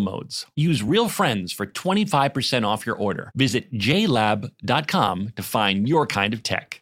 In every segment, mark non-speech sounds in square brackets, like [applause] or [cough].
modes. Use Real Friends for 25% off your order. Visit jlab.com to find your kind of tech.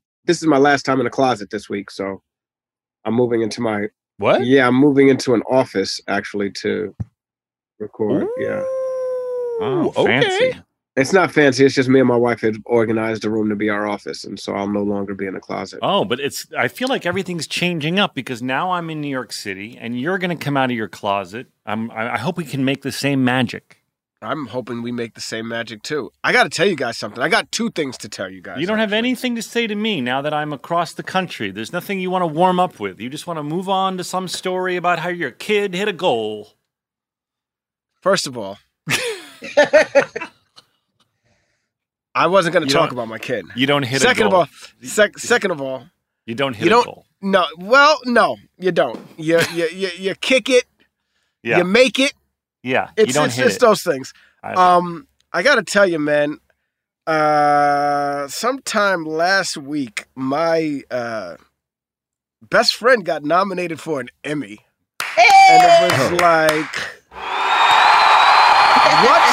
This is my last time in the closet this week, so I'm moving into my What? yeah, I'm moving into an office actually to record. Yeah. Oh, okay. fancy. It's not fancy. It's just me and my wife had organized a room to be our office, and so I'll no longer be in the closet. Oh, but it's. I feel like everything's changing up because now I'm in New York City, and you're going to come out of your closet. I'm. I I hope we can make the same magic. I'm hoping we make the same magic too. I got to tell you guys something. I got two things to tell you guys. You don't have anything to say to me now that I'm across the country. There's nothing you want to warm up with. You just want to move on to some story about how your kid hit a goal. First of all, [laughs] I wasn't going to talk about my kid. You don't hit second a goal. of all, sec- second of all, you don't hit you don't- goal. no. Well, no, you don't. You you you, you kick it. Yeah, You make it. Yeah. It's don't it's hit just it. those things. I- Um, I got to tell you, man. Uh, sometime last week, my uh best friend got nominated for an Emmy, and it was like, [laughs] what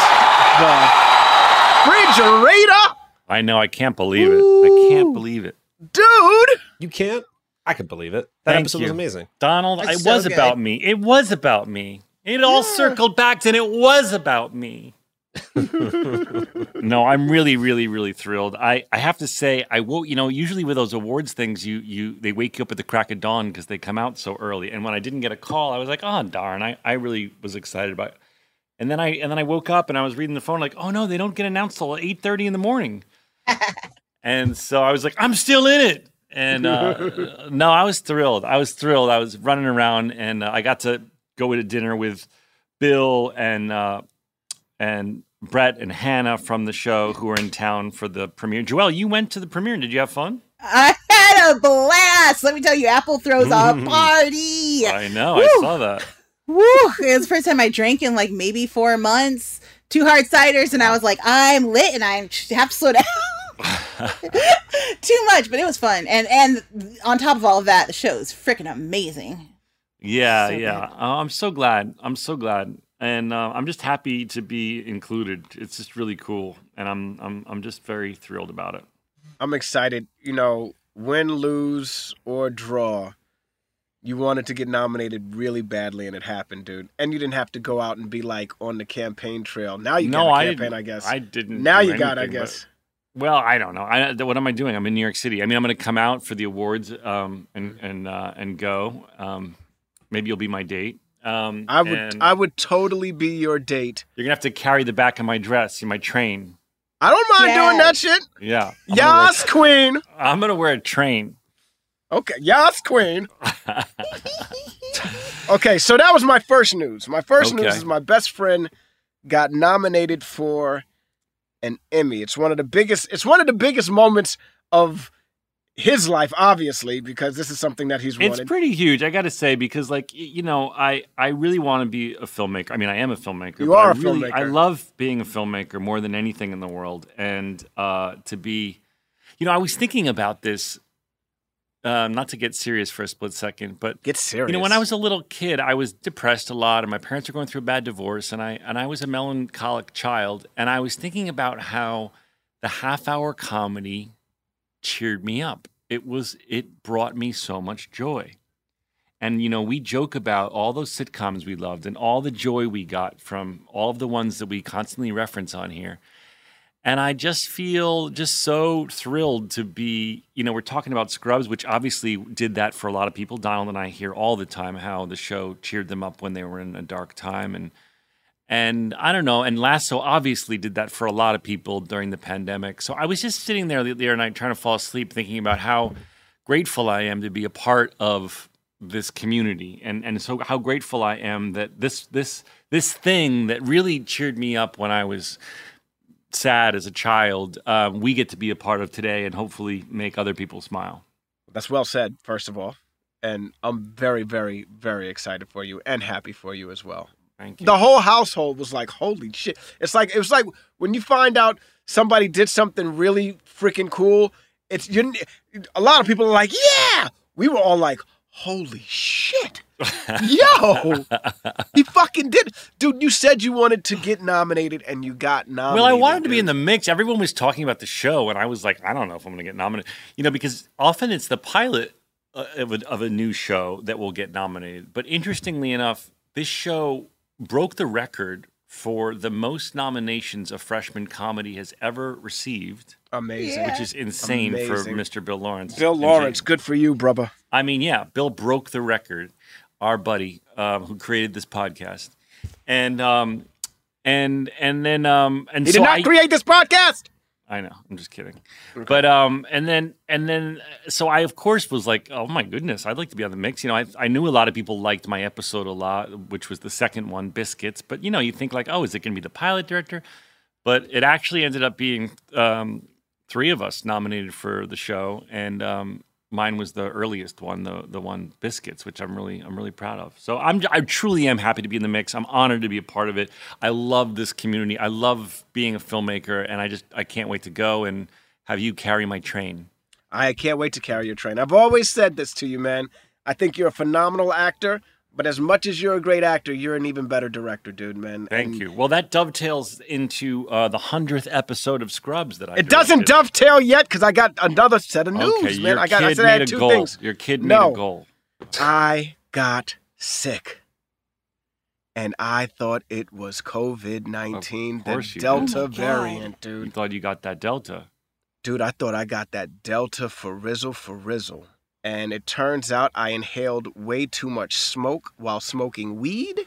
the refrigerator, I know. I can't believe it. I can't believe it. dude? You can't. I could believe it. That Thank episode you. was amazing. Donald, That's it so was good. about me. It was about me. It all circled back and it was about me. [laughs] no, I'm really, really, really thrilled. I, I have to say, I will. You know, usually with those awards things, you you they wake you up at the crack of dawn because they come out so early. And when I didn't get a call, I was like, oh darn! I, I really was excited about. It. And then I and then I woke up and I was reading the phone like, oh no, they don't get announced till eight thirty in the morning. [laughs] and so I was like, I'm still in it. And uh, [laughs] no, I was thrilled. I was thrilled. I was running around and uh, I got to go to dinner with Bill and uh, and Brett and Hannah from the show who are in town for the premiere. Joelle, you went to the premiere. Did you have fun? I had a blast. Let me tell you, Apple throws a [laughs] party. I know. Woo. I saw that. Woo! It was the first time I drank in like maybe four months. Two hard ciders, and I was like, I'm lit, and I have to slow down. [laughs] [laughs] Too much, but it was fun. And and on top of all of that, the show is freaking amazing. Yeah, So yeah. Uh, I'm so glad. I'm so glad, and uh, I'm just happy to be included. It's just really cool, and I'm I'm I'm just very thrilled about it. I'm excited. You know, win, lose, or draw, you wanted to get nominated really badly, and it happened, dude. And you didn't have to go out and be like on the campaign trail. Now you no, got a I campaign, didn't. I guess. I didn't. now you got, I anything, but- guess. Well, I don't know. I, what am I doing? I'm in New York City. I mean, I'm going to come out for the awards um, and and uh, and go. Um, maybe you'll be my date. Um, I would I would totally be your date. You're gonna have to carry the back of my dress in my train. I don't mind doing that shit. Yeah. I'm gonna wear- Yas, queen. I'm gonna wear a train. Okay, Yas, queen. [laughs] okay, so that was my first news. My first news is my best friend got nominated for an Emmy. It's one of the biggest. It's one of the biggest moments of his life, obviously, because this is something that he's wanted. It's pretty huge, I got to say, because like you know, I I really want to be a filmmaker. I mean, I am a filmmaker. You are I a really, I love being a filmmaker more than anything in the world, and uh, to be, you know, I was thinking about this. Um, not to get serious for a split second, but get serious. You know, when I was a little kid, I was depressed a lot, and my parents were going through a bad divorce, and I and I was a melancholic child, and I was thinking about how the half-hour comedy cheered me up. It was it brought me so much joy. And you know, we joke about all those sitcoms we loved and all the joy we got from all of the ones that we constantly reference on here. And I just feel just so thrilled to be, you know, we're talking about Scrubs, which obviously did that for a lot of people. Donald and I hear all the time how the show cheered them up when they were in a dark time. And and I don't know, and Lasso obviously did that for a lot of people during the pandemic. So I was just sitting there the other night trying to fall asleep thinking about how grateful I am to be a part of this community and and so how grateful I am that this this this thing that really cheered me up when I was sad as a child um, we get to be a part of today and hopefully make other people smile That's well said, first of all. And I'm very, very, very excited for you and happy for you as well. Thank you. The whole household was like, holy shit. It's like it was like when you find out somebody did something really freaking cool, it's you a lot of people are like, yeah. We were all like, holy shit. [laughs] Yo, he fucking did. Dude, you said you wanted to get nominated and you got nominated. Well, I wanted to be in the mix. Everyone was talking about the show, and I was like, I don't know if I'm going to get nominated. You know, because often it's the pilot uh, of a, of a new show that will get nominated. But interestingly enough, this show broke the record for the most nominations a freshman comedy has ever received. Amazing. Which is insane for Mr. Bill Lawrence. Bill Lawrence, good for you, brother. I mean, yeah, Bill broke the record. Our buddy um, who created this podcast, and um, and and then um, and He so did not I, create this podcast. I know. I'm just kidding. But um, and then and then uh, so I of course was like, oh my goodness, I'd like to be on the mix. You know, I I knew a lot of people liked my episode a lot, which was the second one, biscuits. But you know, you think like, oh, is it going to be the pilot director? But it actually ended up being um, three of us nominated for the show, and um, mine was the earliest one, the the one biscuits, which I'm really I'm really proud of. So I'm I truly am happy to be in the mix. I'm honored to be a part of it. I love this community. I love being a filmmaker, and I just I can't wait to go and have you carry my train. I can't wait to carry your train. I've always said this to you, man. I think you're a phenomenal actor, but as much as you're a great actor, you're an even better director, dude, man. Thank And you. Well, that dovetails into uh, the hundredth episode of Scrubs that I. It doesn't dovetail yet because I got another set of news, Okay, man. I got. I said I had two goal. things. Your kid made no, a goal. I got sick. And I thought it was COVID 19, the did. Delta God. variant, dude. You thought you got that Delta. Dude, I thought I got that Delta for Rizzle for Rizzle. And it turns out I inhaled way too much smoke while smoking weed.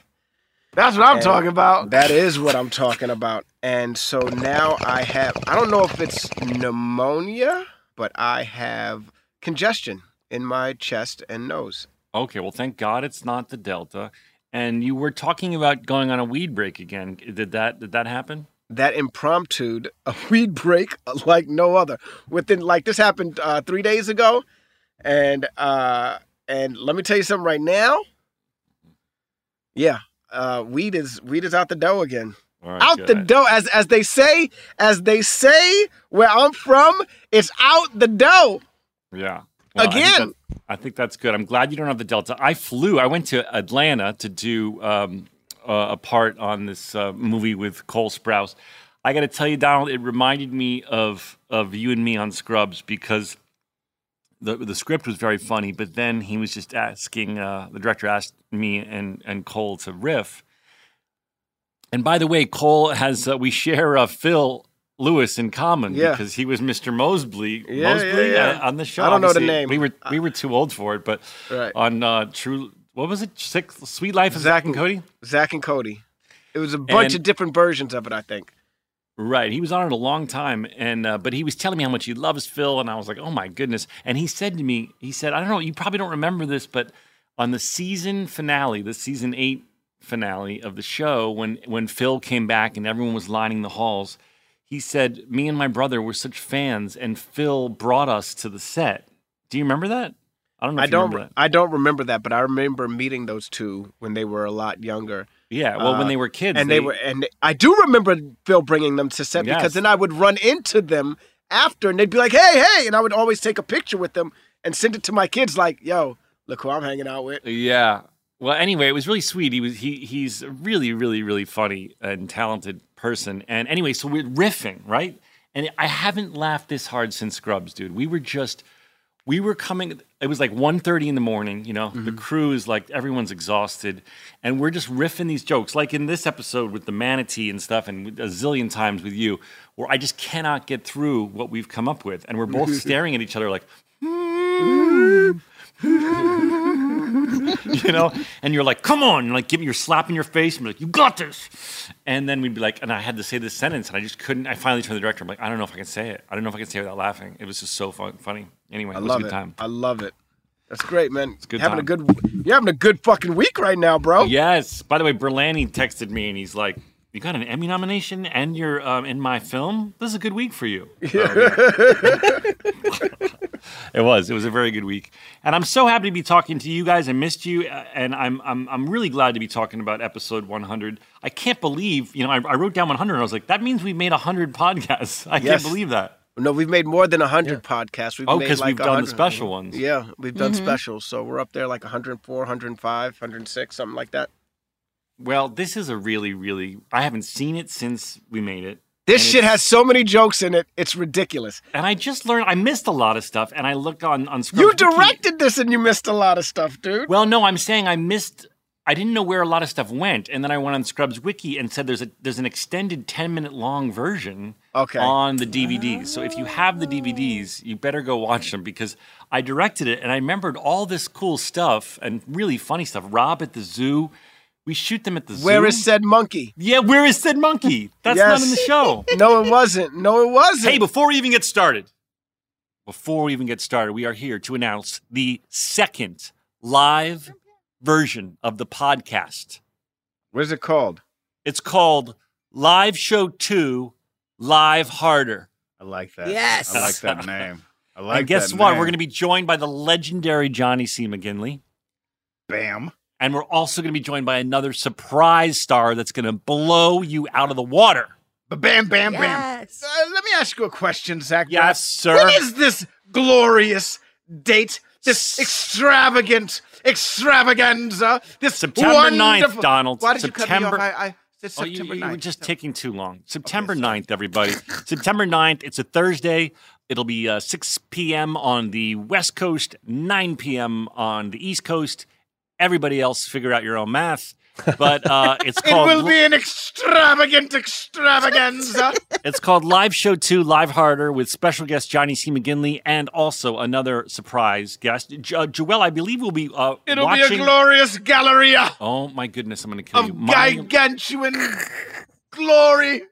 That's what I'm And talking about. That is what I'm talking about. And so now I have, I don't know if it's pneumonia, but I have congestion in my chest and nose. Okay, well, thank God it's not the Delta. And you were talking about going on a weed break again. Did that did that happen? That impromptu, a [laughs] weed break like no other. Within, like, this happened uh, three days ago. And, uh, and let me tell you something right now. Yeah, uh, weed is weed is out the dough again. Right, out the dough, as as they say, as they say where I'm from, it's out the dough. Yeah. Think Again. I think that's good. I'm glad you don't have the Delta. I flew. I went to Atlanta to do um, uh, a part on this uh, movie with Cole Sprouse. I got to tell you, Donald, it reminded me of of you and me on Scrubs because the the script was very funny, but then he was just asking uh, the director asked me and and Cole to riff. And by the way, Cole has uh, we share uh, Phil Lewis in common Yeah. because he was Mr. Moseby Yeah, Moseby yeah, yeah. uh, on the show. I don't know the name. We were we were too old for it, but Right. on uh, True what was it? Suite Life of Zack and Cody. Zack and Cody. It was a bunch And- of different versions of it, I think. Right, he was on it a long time, and uh, but he was telling me how much he loves Phil, and I was like, oh my goodness. And he said to me, he said, I don't know, you probably don't remember this, but on the season finale, the season eight finale of the show, when when Phil came back and everyone was lining the halls, he said, me and my brother were such fans, and Phil brought us to the set. Do you remember that? I don't know. I don't. remember that. I don't remember that, but I remember meeting those two when they were a lot younger. Yeah, well, when Uh, they were kids, and they, were, and I do remember Phil bringing them to set Yes. because then I would run into them after, and they'd be like, "Hey, hey," and I would always take a picture with them and send it to my kids, like, "Yo, look who I'm hanging out with." Yeah. Well, anyway, it was really sweet. He was he he's a really really really funny and talented person. And anyway, so we're riffing, right? And I haven't laughed this hard since Scrubs, dude. We were just we were coming it was like 1.30 in the morning you know? The mm-hmm. crew is like everyone's exhausted and we're just riffing these jokes. Like in this episode with the manatee and stuff and a zillion times with you where i just cannot get through what we've come up with and we're both [laughs] staring at each other like [laughs] [laughs] [laughs] you know, and you're like, come on, and like give me your slap in your face and be like, you got this. And then we'd be like, and I had to say this sentence and I just couldn't. I finally turned to the director. I'm like, I don't know if I can say it. I don't know if I can say it without laughing. It was just so fun, funny. Anyway, I it was love a good it. time. I love it. That's great, man. It's good having a good. You're having a good fucking week right now, bro. Yes. By the way, Berlanti texted me and he's like, you got an Emmy nomination and you're um, in my film. This is a good week for you. [laughs] [laughs] It was. It was a very good week, and I'm so happy to be talking to you guys. I missed you, uh, and I'm I'm I'm really glad to be talking about episode 100. I can't believe you know I, I wrote down 100. and I was like, that means we've made 100 podcasts. [laughs] I Yes. can't believe that. No, we've made more than hundred podcasts. We've Oh, because like we've done the special ones. Yeah, we've done Mhm. specials, so we're up there like 104, 105, 106, something like that. Well, this is a really really. I haven't seen it since we made it. This shit has so many jokes in it. It's ridiculous. And I just learned I missed a lot of stuff, and I looked on on. Scrubs You Wiki. directed this and you missed a lot of stuff, dude. Well, no, I'm saying I missed. I didn't know where a lot of stuff went, and then I went on Scrubs Wiki and said there's a there's an extended 10 minute long version Okay. on the DVDs. So if you have the DVDs, you better go watch them because I directed it and I remembered all this cool stuff and really funny stuff. Rob at the zoo, we shoot them at the zoo. Where is said monkey? Yeah, where is said monkey? That's not in the show. [laughs] No, it wasn't. No, it wasn't. Hey, before we even get started, before we even get started, we are here to announce the second live version of the podcast. What is it called? It's called Live Show 2 Live Harder. I like that. Yes. I like that name. I like and guess that what? name. We're going to be joined by the legendary Johnny C. McGinley. Bam. And we're also going to be joined by another surprise star that's going to blow you out of the water. But bam, bam, Yes. bam. Uh, let me ask you a question, Zach. Yes, sir. What is this glorious date? This extravagant extravaganza? This September wonderful... 9th, Donald. Why did you cut me off? I, I said Oh, you, September you 9th. were just taking too long. September 9th, everybody. September 9th. It's a Thursday. It'll be uh, 6 p.m. on the West Coast, 9 p.m. on the East Coast. Everybody else, figure out your own math. But uh, [laughs] it's called. It will be an extravagant extravaganza. [laughs] it's called Live Show Two Live Harder with special guest Johnny C. McGinley and also another surprise guest. Jo- Joelle, I believe, will be uh, It'll watching. be a glorious galleria oh my goodness, I'm going to kill you. of My, gigantuan glory.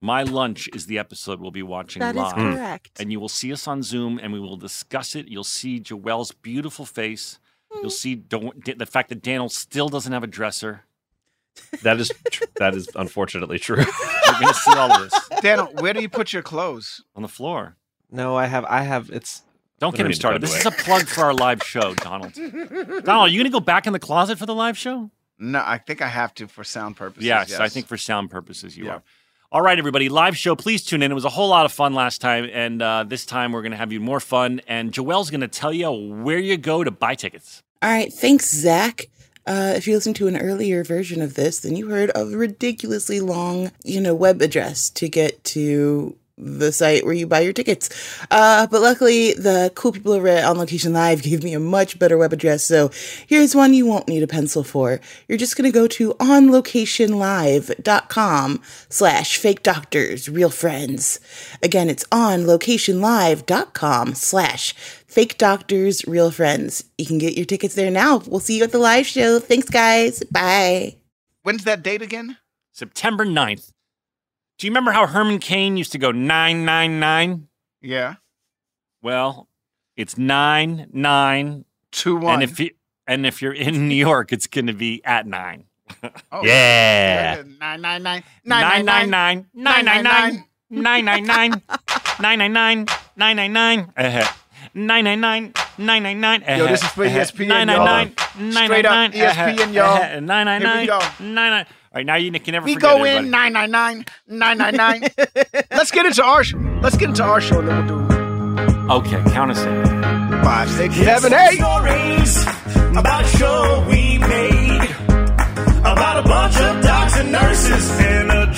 my lunch is the episode we'll be watching That is live. correct. and you will see us on Zoom and we will discuss it. You'll see Joelle's beautiful face. You'll hmm. see Don- the fact that Daniel still doesn't have a dresser. That is tr- that is unfortunately true. [laughs] You're going to see all of this Daniel, where do you put your clothes? on the floor. no, I have I have it's Don't I get don't him started. This is a plug for our live show, Donald. [laughs] Donald, are you going to go back in the closet for the live show? No, I think I have to for sound purposes. Yes, Yes, I think for sound purposes you Yeah. are. All right, everybody, live show. Please tune in. It was a whole lot of fun last time, and uh, this time we're going to have you more fun. And Joelle's going to tell you where you go to buy tickets. All right, thanks, Zach. Uh, if you listened to an earlier version of this, then you heard a ridiculously long, you know, web address to get to the site where you buy your tickets. Uh, but luckily, the cool people over at On Location Live gave me a much better web address. So here's one you won't need a pencil for. You're just going to go to onlocationlive.com slash fake doctors, real friends. Again, it's onlocationlive.com slash Fake Doctors, Real Friends. You can get your tickets there now. We'll see you at the live show. Thanks, guys. Bye. When's that date again? September 9th. Do you remember how Herman Cain used to go 999? Yeah. Well, it's 9 9 2 1. And if you and if you're in New York, it's going to be at 9. Oh, yeah. 999 999 999 999 999 999 uh-huh. 999 999 Yo, this is for uh-huh. ESPN, 999 y'all. Straight up 999 ESPN, y'all. uh-huh. Here we 999 go. 99 All right, now you can never We forget go it, in buddy. 999 999. Let's get into our show. Let's get into our show and then we'll do Okay, count us in. five, six, seven, eight. Stories about a show we made. About a bunch of docs and nurses and a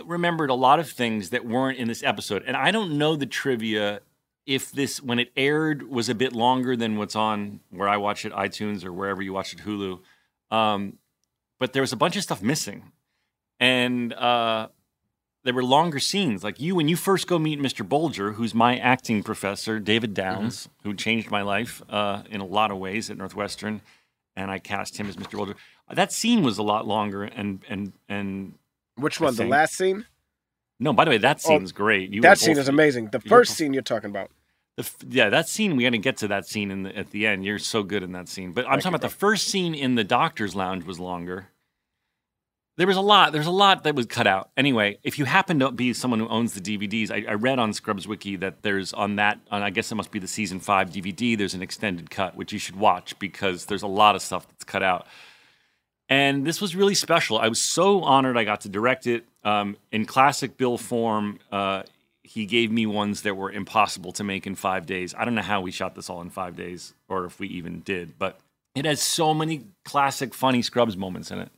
I remembered a lot of things that weren't in this episode, and I don't know the trivia if this when it aired was a bit longer than what's on where I watch it iTunes or wherever you watch it Hulu. Um, but there was a bunch of stuff missing, and uh, there were longer scenes. Like you, when you first go meet Mr. Bolger, who's my acting professor, David Downs, who changed my life uh, in a lot of ways at Northwestern, and I cast him as Mr. Bolger. That scene was a lot longer, and and and Which one? The last scene? no, by the way, that Oh, scene's great. You that scene both- is amazing. The first both- scene you're talking about. the f- yeah, that scene. We got to get to that scene in the, at the end. You're so good in that scene. But I'm Thank talking you, about the first scene in the doctor's lounge was longer. There was a lot. There's a lot that was cut out. Anyway, if you happen to be someone who owns the DVDs, I, I read on Scrubs Wiki that there's on that. On, I guess it must be the season five DVD. There's an extended cut which you should watch because there's a lot of stuff that's cut out. And this was really special. I was so honored I got to direct it. Um, in classic Bill form, uh, he gave me ones that were impossible to make in five days. I don't know how we shot this all in five days or if we even did, but it has so many classic funny Scrubs moments in it.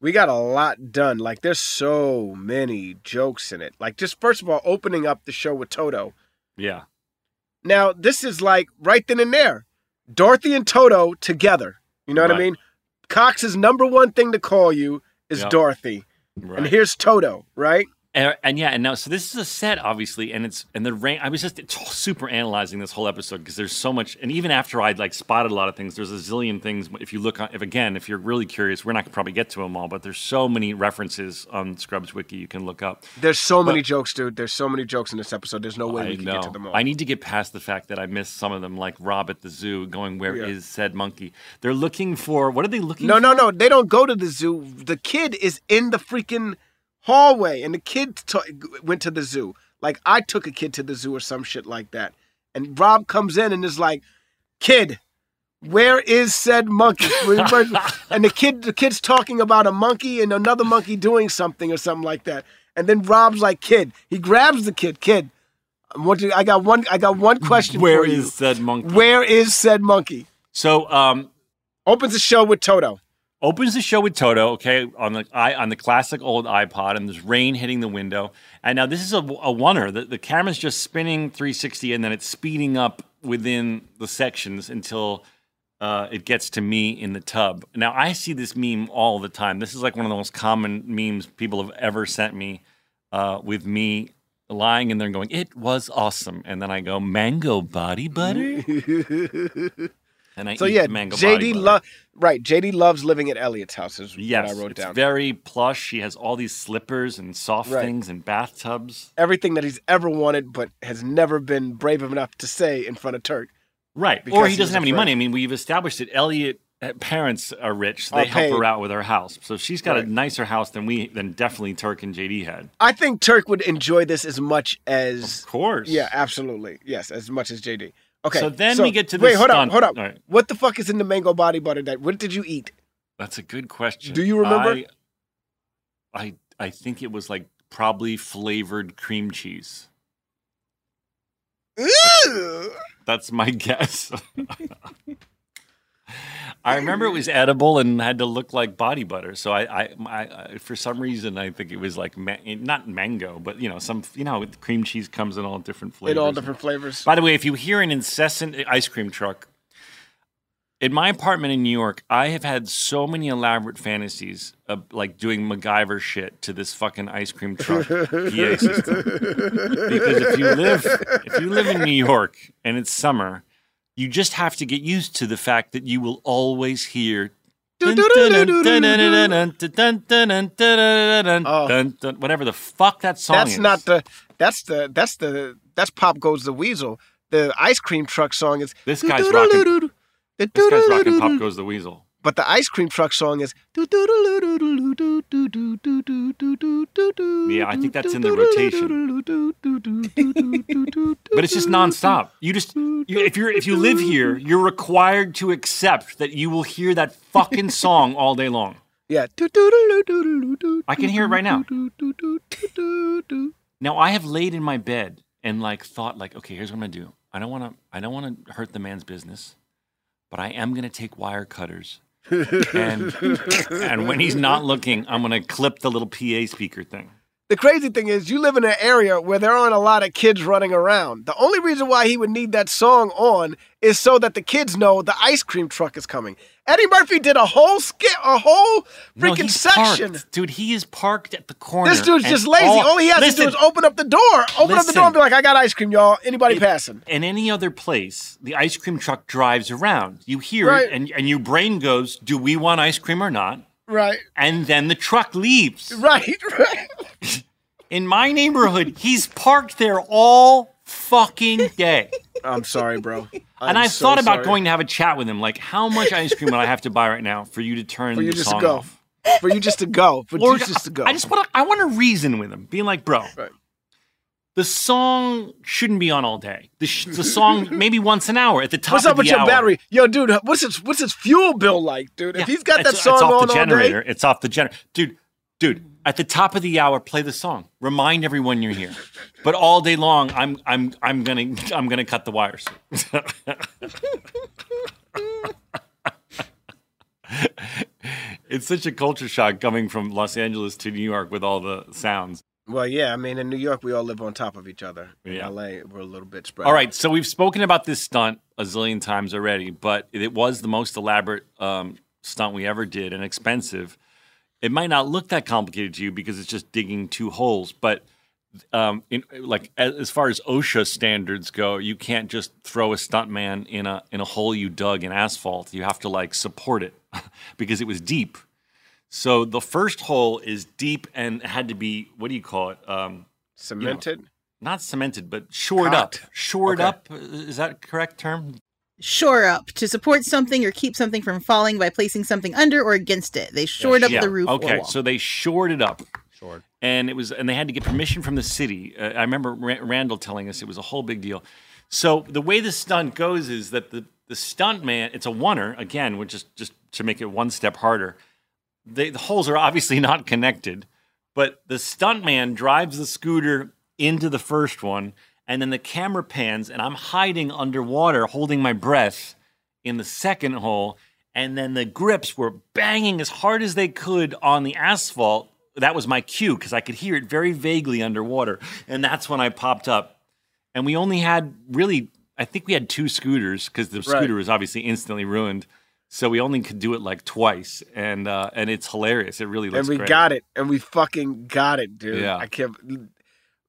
We got a lot done. Like there's so many jokes in it. Like just first of all, opening up the show with Toto. Yeah. Now this is like right then and there. Dorothy and Toto together. You know what I mean? Cox's number one thing to call you is Yep. Dorothy. Right. And here's Toto, right? And, and yeah, and now so this is a set, obviously, and it's and the rain. I was just super analyzing this whole episode because there's so much, and even after I'd like spotted a lot of things, there's a zillion things. If you look, on, if again, if you're really curious, we're not gonna probably get to them all, but there's so many references on Scrubs Wiki you can look up. There's so many jokes, dude. There's so many jokes in this episode. There's no way I we can know. get to them all. I need to get past the fact that I missed some of them, like Rob at the zoo, going, "Where is Yeah. said monkey?" They're looking for what are they looking? No, for? no, no. They don't go to the zoo. The kid is in the freaking hallway, and the kid t- went to the zoo. Like I took a kid to the zoo or some shit like that. And Rob comes in and is like, "Kid, where is said monkey?" [laughs] and the kid, the kid's talking about a monkey and another monkey doing something or something like that. And then Rob's like, "Kid," he grabs the kid. Kid, you. I got one. I got one question Where for you. said monkey? Where is said monkey? So, um, opens the show with Toto. Opens the show with Toto, okay, on the on the classic old iPod, and there's rain hitting the window. And now this is a, a oneer. The, the camera's just spinning 360, and then it's speeding up within the sections until uh, it gets to me in the tub. Now I see this meme all the time. This is like one of the most common memes people have ever sent me, uh, with me lying in there and going, "It was awesome," and then I go, "Mango body butter," [laughs] and I so yeah, the mango JD butter. lo- right. JD loves living at Elliot's house. Is Yes, what I wrote it's down. very plush. She has all these slippers and soft Right. things and bathtubs. Everything that he's ever wanted, but has never been brave enough to say in front of Turk. Right. Or he he doesn't have any money. I mean, we've established that Elliot uh, parents are rich. So they help her out with her house. So she's got Right. a nicer house than we than definitely Turk and JD had. I think Turk would enjoy this as much as. Of course. Yeah, absolutely. Yes, as much as JD. Okay. So then we get to the wait. Hold up. Hold up. All right. What the fuck is in the mango body butter? That what did you eat? That's a good question. Do you remember? I I, I think it was like probably flavored cream cheese. That's my [laughs] guess. [laughs] [laughs] I remember it was edible and had to look like body butter. So I, I, I, for some reason, I think it was like ma- eh, not mango, but you know, some you know, cream cheese comes in all different flavors. In all different flavors. By the way, if you hear an incessant ice cream truck, in my apartment in New York, I have had so many elaborate fantasies of like doing MacGyver shit to this fucking ice cream truck [laughs] PA system. Because if you live if you live in New York and it's summer, you just have to get used to the fact that you will always hear whatever the fuck that song That's is. not the. That's the. That's the. That's Pop Goes the Weasel. The ice cream truck song is. This guy's rocking. This guy's rocking Pop Goes the Weasel. But the ice cream truck song is. Yeah, I think that's in the rotation. But it's just nonstop. You just you, if you're if you live here, you're required to accept that you will hear that fucking song all day long. Yeah. I can hear it right now. Now I have laid in my bed and like thought like, okay, here's what I'm gonna do. I don't wanna I don't wanna hurt the man's business, but I am gonna take wire cutters. And [laughs] and when he's not looking, I'm gonna clip the little PA speaker thing. The crazy thing is, you live in an area where there aren't a lot of kids running around. The only reason why he would need that song on is so that the kids know the ice cream truck is coming. Eddie Murphy did a whole skit, a whole No, freaking he's section. parked. dude. He is parked at the corner. This dude's just lazy. All, he has to do is open up the door, open up the door, and be like, "I got ice cream, y'all. Anybody passing?" In any other place, the ice cream truck drives around. You hear Right. it, and, and your brain goes, "Do we want ice cream or not?" Right, And then the truck leaves. right, [laughs] right. In my neighborhood, he's parked there all fucking day. [laughs] I'm sorry, bro. and I'm I've so thought about sorry. going to have a chat with him, like, how much ice cream would I have to buy right now for you to turn for you the just song to go, off? for you just to go, for Or you just to go. I just want to. I want to reason with him, being like, bro, Right. The song shouldn't be on all day. The, sh- the song [laughs] maybe once an hour at the top What's up with your hour. battery, yo, dude? What's his what's his fuel bill like, dude? Yeah, if he's got that song it's off on the generator. day, It's off the generator, dude. Dude, at the top of the hour, play the song. Remind everyone you're here. But all day long, I'm I'm I'm gonna I'm gonna cut the wires. [laughs] it's such a culture shock coming from Los Angeles to New York with all the sounds. Well, yeah, I mean, in New York, we all live on top of each other. In Yeah. LA, we're a little bit spread. All right, so we've spoken about this stunt a zillion times already, but it was the most elaborate um, stunt we ever did and expensive. It might not look that complicated to you because it's just digging two holes, but um, in, like as, as far as OSHA standards go, you can't just throw a stuntman in a in a hole you dug in asphalt. You have to like support it [laughs] because it was deep. So the first hole is deep and had to be what do you call it? Um, Cemented. not cemented, but shored Cocked. up. Shored Okay. up is that correct term? Shore up to support something or keep something from falling by placing something under or against it. They shored up Yeah. the roof. or Okay, wall. so they shored it up. Shored. And it was, and they had to get permission from the city. Uh, I remember Ra- Randall telling us it was a whole big deal. So the way the stunt goes is that the the stunt man, it's a oneer again, which is just to make it one step harder. They, the holes are obviously not connected, but the stunt man drives the scooter into the first one, and then the camera pans, and I'm hiding underwater, holding my breath in the second hole, and then the grips were banging as hard as they could on the asphalt. That was my cue because I could hear it very vaguely underwater, and that's when I popped up. And we only had really, I think we had two scooters because the Right. scooter was obviously instantly ruined. So we only could do it like twice, and uh, and it's hilarious. It really looks and we great. got it, and we fucking got it, dude. Yeah. I can't.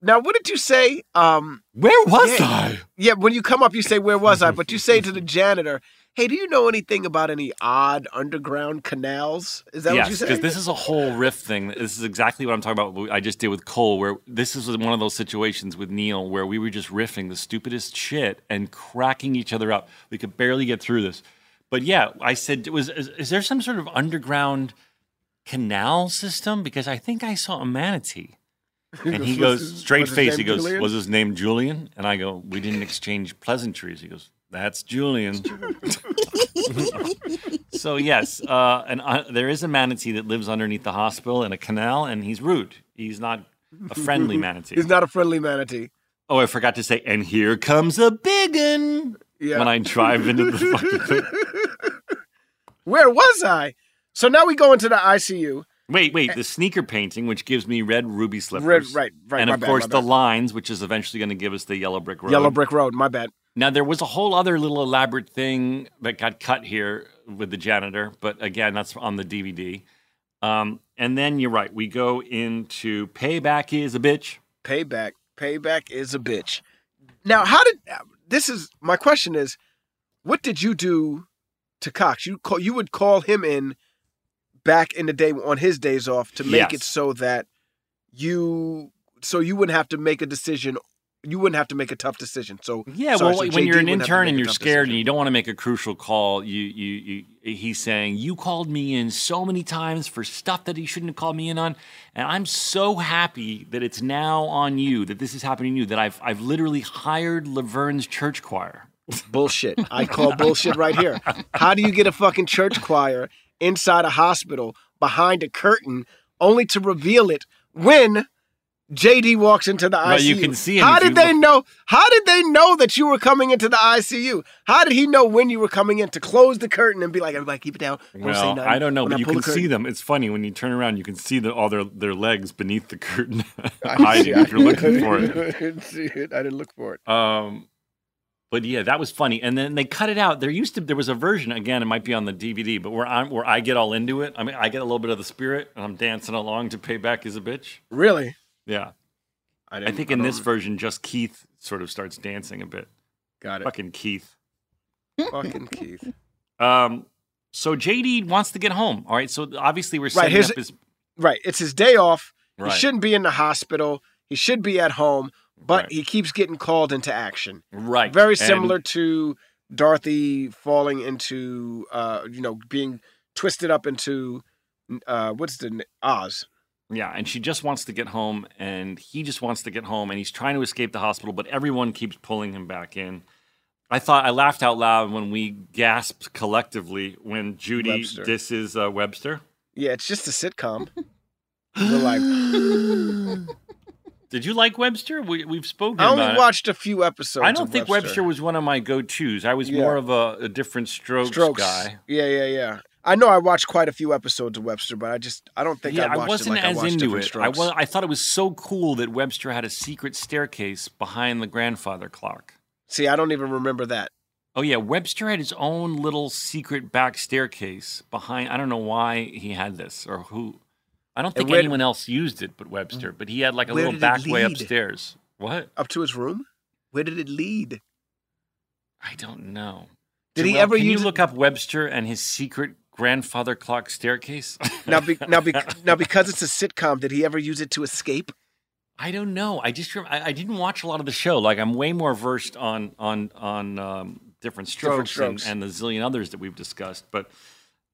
Now, what did you say? Um, Where was yeah, I? Yeah, when you come up, you say, "Where was I?" But you say to the [laughs] janitor, "Hey, do you know anything about any odd underground canals?" Is that what you said? say? because this is a whole riff thing. This is exactly what I'm talking about. I just did with Cole, where this is one of those situations with Neil where we were just riffing the stupidest shit and cracking each other up. We could barely get through this. But yeah, I said, "Was is, is there some sort of underground canal system?" Because I think I saw a manatee. [laughs] And he goes straight face. He goes, Julian? "Was his name Julian?" And I go, "We didn't exchange pleasantries." He goes, "That's Julian." [laughs] so yes, uh, and uh, there is a manatee that lives underneath the hospital in a canal, and he's rude. He's not a friendly manatee. He's not a friendly manatee. Oh, I forgot to say, and here comes a big un. Yeah. When I drive into the [laughs] fucking thing. Where was I? So now we go into the ICU. Wait, wait. The sneaker painting, which gives me red ruby slippers. Red- right, right, And of bad, course, the bad. lines, which is eventually going to give us the yellow brick road. Yellow brick road. My bad. Now there was a whole other little elaborate thing that got cut here with the janitor, but again, that's on the DVD. Um, and then you're right. We go into payback is a bitch. Payback. Payback is a bitch. Now, how did this is my question is, what did you do to Cox? You call you would call him in back in the day on his days off to make Yes. it so that you so you wouldn't have to make a decision. You wouldn't have to make a tough decision. So Yeah, sorry, well, so when you're an wouldn't have to intern and you're scared decision. and you don't want to make a crucial call, you, you, you, he's saying you called me in so many times for stuff that he shouldn't have called me in on, and I'm so happy that it's now on you that this is happening to you that I've, I've literally hired Laverne's church choir. Bullshit. I call bullshit right here. How do you get a fucking church choir inside a hospital behind a curtain only to reveal it when JD walks into the ICU? Well, you can see him How did they look- know? How did they know that you were coming into the ICU? How did he know when you were coming in to close the curtain and be like, everybody keep it down. Don't say Well, nothing. I don't know, When but I you can the see them. It's funny when you turn around, you can see the, all their, their legs beneath the curtain, I [laughs] hiding see- if you're looking for I it. didn't see it. I didn't look for it. Um, but yeah, that was funny. And then they cut it out. There used to there was a version again. It might be on the DVD, but where I'm where I get all into it. I mean, I get a little bit of the spirit, and I'm dancing along to "Payback Is a Bitch." Really? Yeah, I, I, think I in this version, just Keith sort of starts dancing a bit. Got it. Fucking Keith. Fucking Keith. Um, so JD wants to get home. All right. So obviously we're Right, setting his- up his Right. It's his day off. Right. He shouldn't be in the hospital. He should be at home, but he keeps getting called into action. right. Very And- similar to Dorothy falling into, uh, you know, being twisted up into, uh, what's the Oz? Yeah, and she just wants to get home, and he just wants to get home, and he's trying to escape the hospital, but everyone keeps pulling him back in. I thought I laughed out loud when we gasped collectively when Judy Webster. disses uh, Webster. Yeah, it's just a sitcom. [gasps] We're like, [laughs] Did you like Webster? We, we've spoken. I only watched a few episodes. I don't think Webster. Webster. was one of my go-tos. I was Yeah. more of a, a different strokes, Strokes guy. Yeah, yeah, yeah. I know I watched quite a few episodes of Webster, but I just I don't think yeah, I I watched wasn't it like I as watched into it. I was. I thought it was so cool that Webster had a secret staircase behind the grandfather clock. See, I don't even remember that. Oh yeah, Webster had his own little secret back staircase behind. I don't know why he had this or who. I don't think where- anyone else used it but Webster. But he had like a little back way upstairs. What? Up to his room? Where did it lead? I don't know. Did he Joelle, ever Can use you it- look up Webster and his secret grandfather clock staircase? [laughs] Now, be, now, be, [laughs] now, because it's a sitcom, did he ever use it to escape? I don't know. I just I, I didn't watch a lot of the show. Like I'm way more versed on on on um, different strokes, Different Strokes. And, and the zillion others that we've discussed. But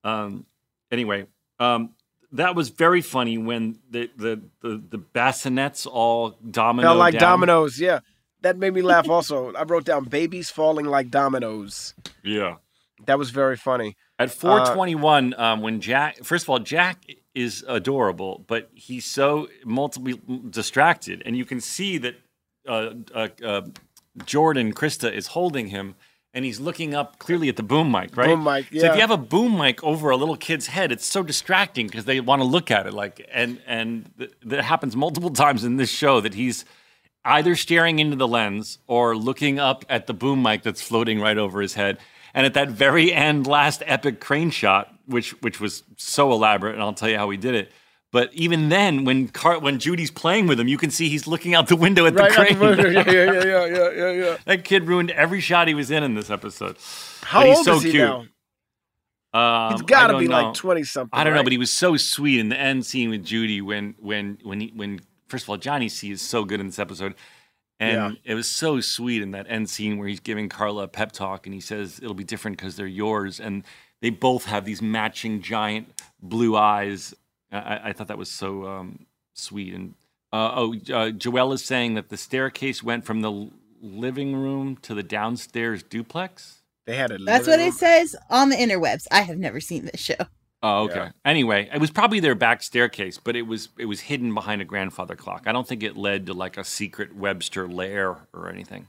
um, anyway, um, that was very funny when the the the, the bassinets all domino Fell like down. dominoes. Yeah, that made me laugh. Also, I wrote down "babies falling like dominoes." Yeah. That was very funny. At 421, um, when Jack, first of all, Jack is adorable, but he's so multiple distracted, and you can see that uh, uh, uh, Jordan Christa is holding him, and he's looking up clearly at the boom mic, right? Boom mic, So if you have a boom mic over a little kid's head, it's so distracting because they want to look at it, like, and and th- that happens multiple [laughs] times in this show that he's either staring into the lens or looking up at the boom mic that's floating right over his head. And at that very end, last epic crane shot, which which was so elaborate, and I'll tell you how he did it. But even then, when Car- when Judy's playing with him, you can see he's looking out the window at Right, the out the crane. Yeah, yeah, yeah, yeah, yeah, yeah. that kid ruined every shot he was in in this episode. How old so is he cute. now? Um, He's got to be know. like twenty something. I don't know, but he was so sweet in the end scene with Judy when when when he, when first of all Johnny C is so good in this episode, and it was so sweet in that end scene where he's giving Carla a pep talk and he says it'll be different because they're yours, and they both have these matching giant blue eyes. I- I, I thought that was so um, sweet. And uh, oh, uh, Joelle is saying that the staircase went from the living room to the downstairs duplex. They had a. That's what it says on the interwebs. I have never seen this show. Oh, okay. Anyway, it was probably their back staircase, but it was it was hidden behind a grandfather clock. I don't think it led to like a secret Webster lair or anything.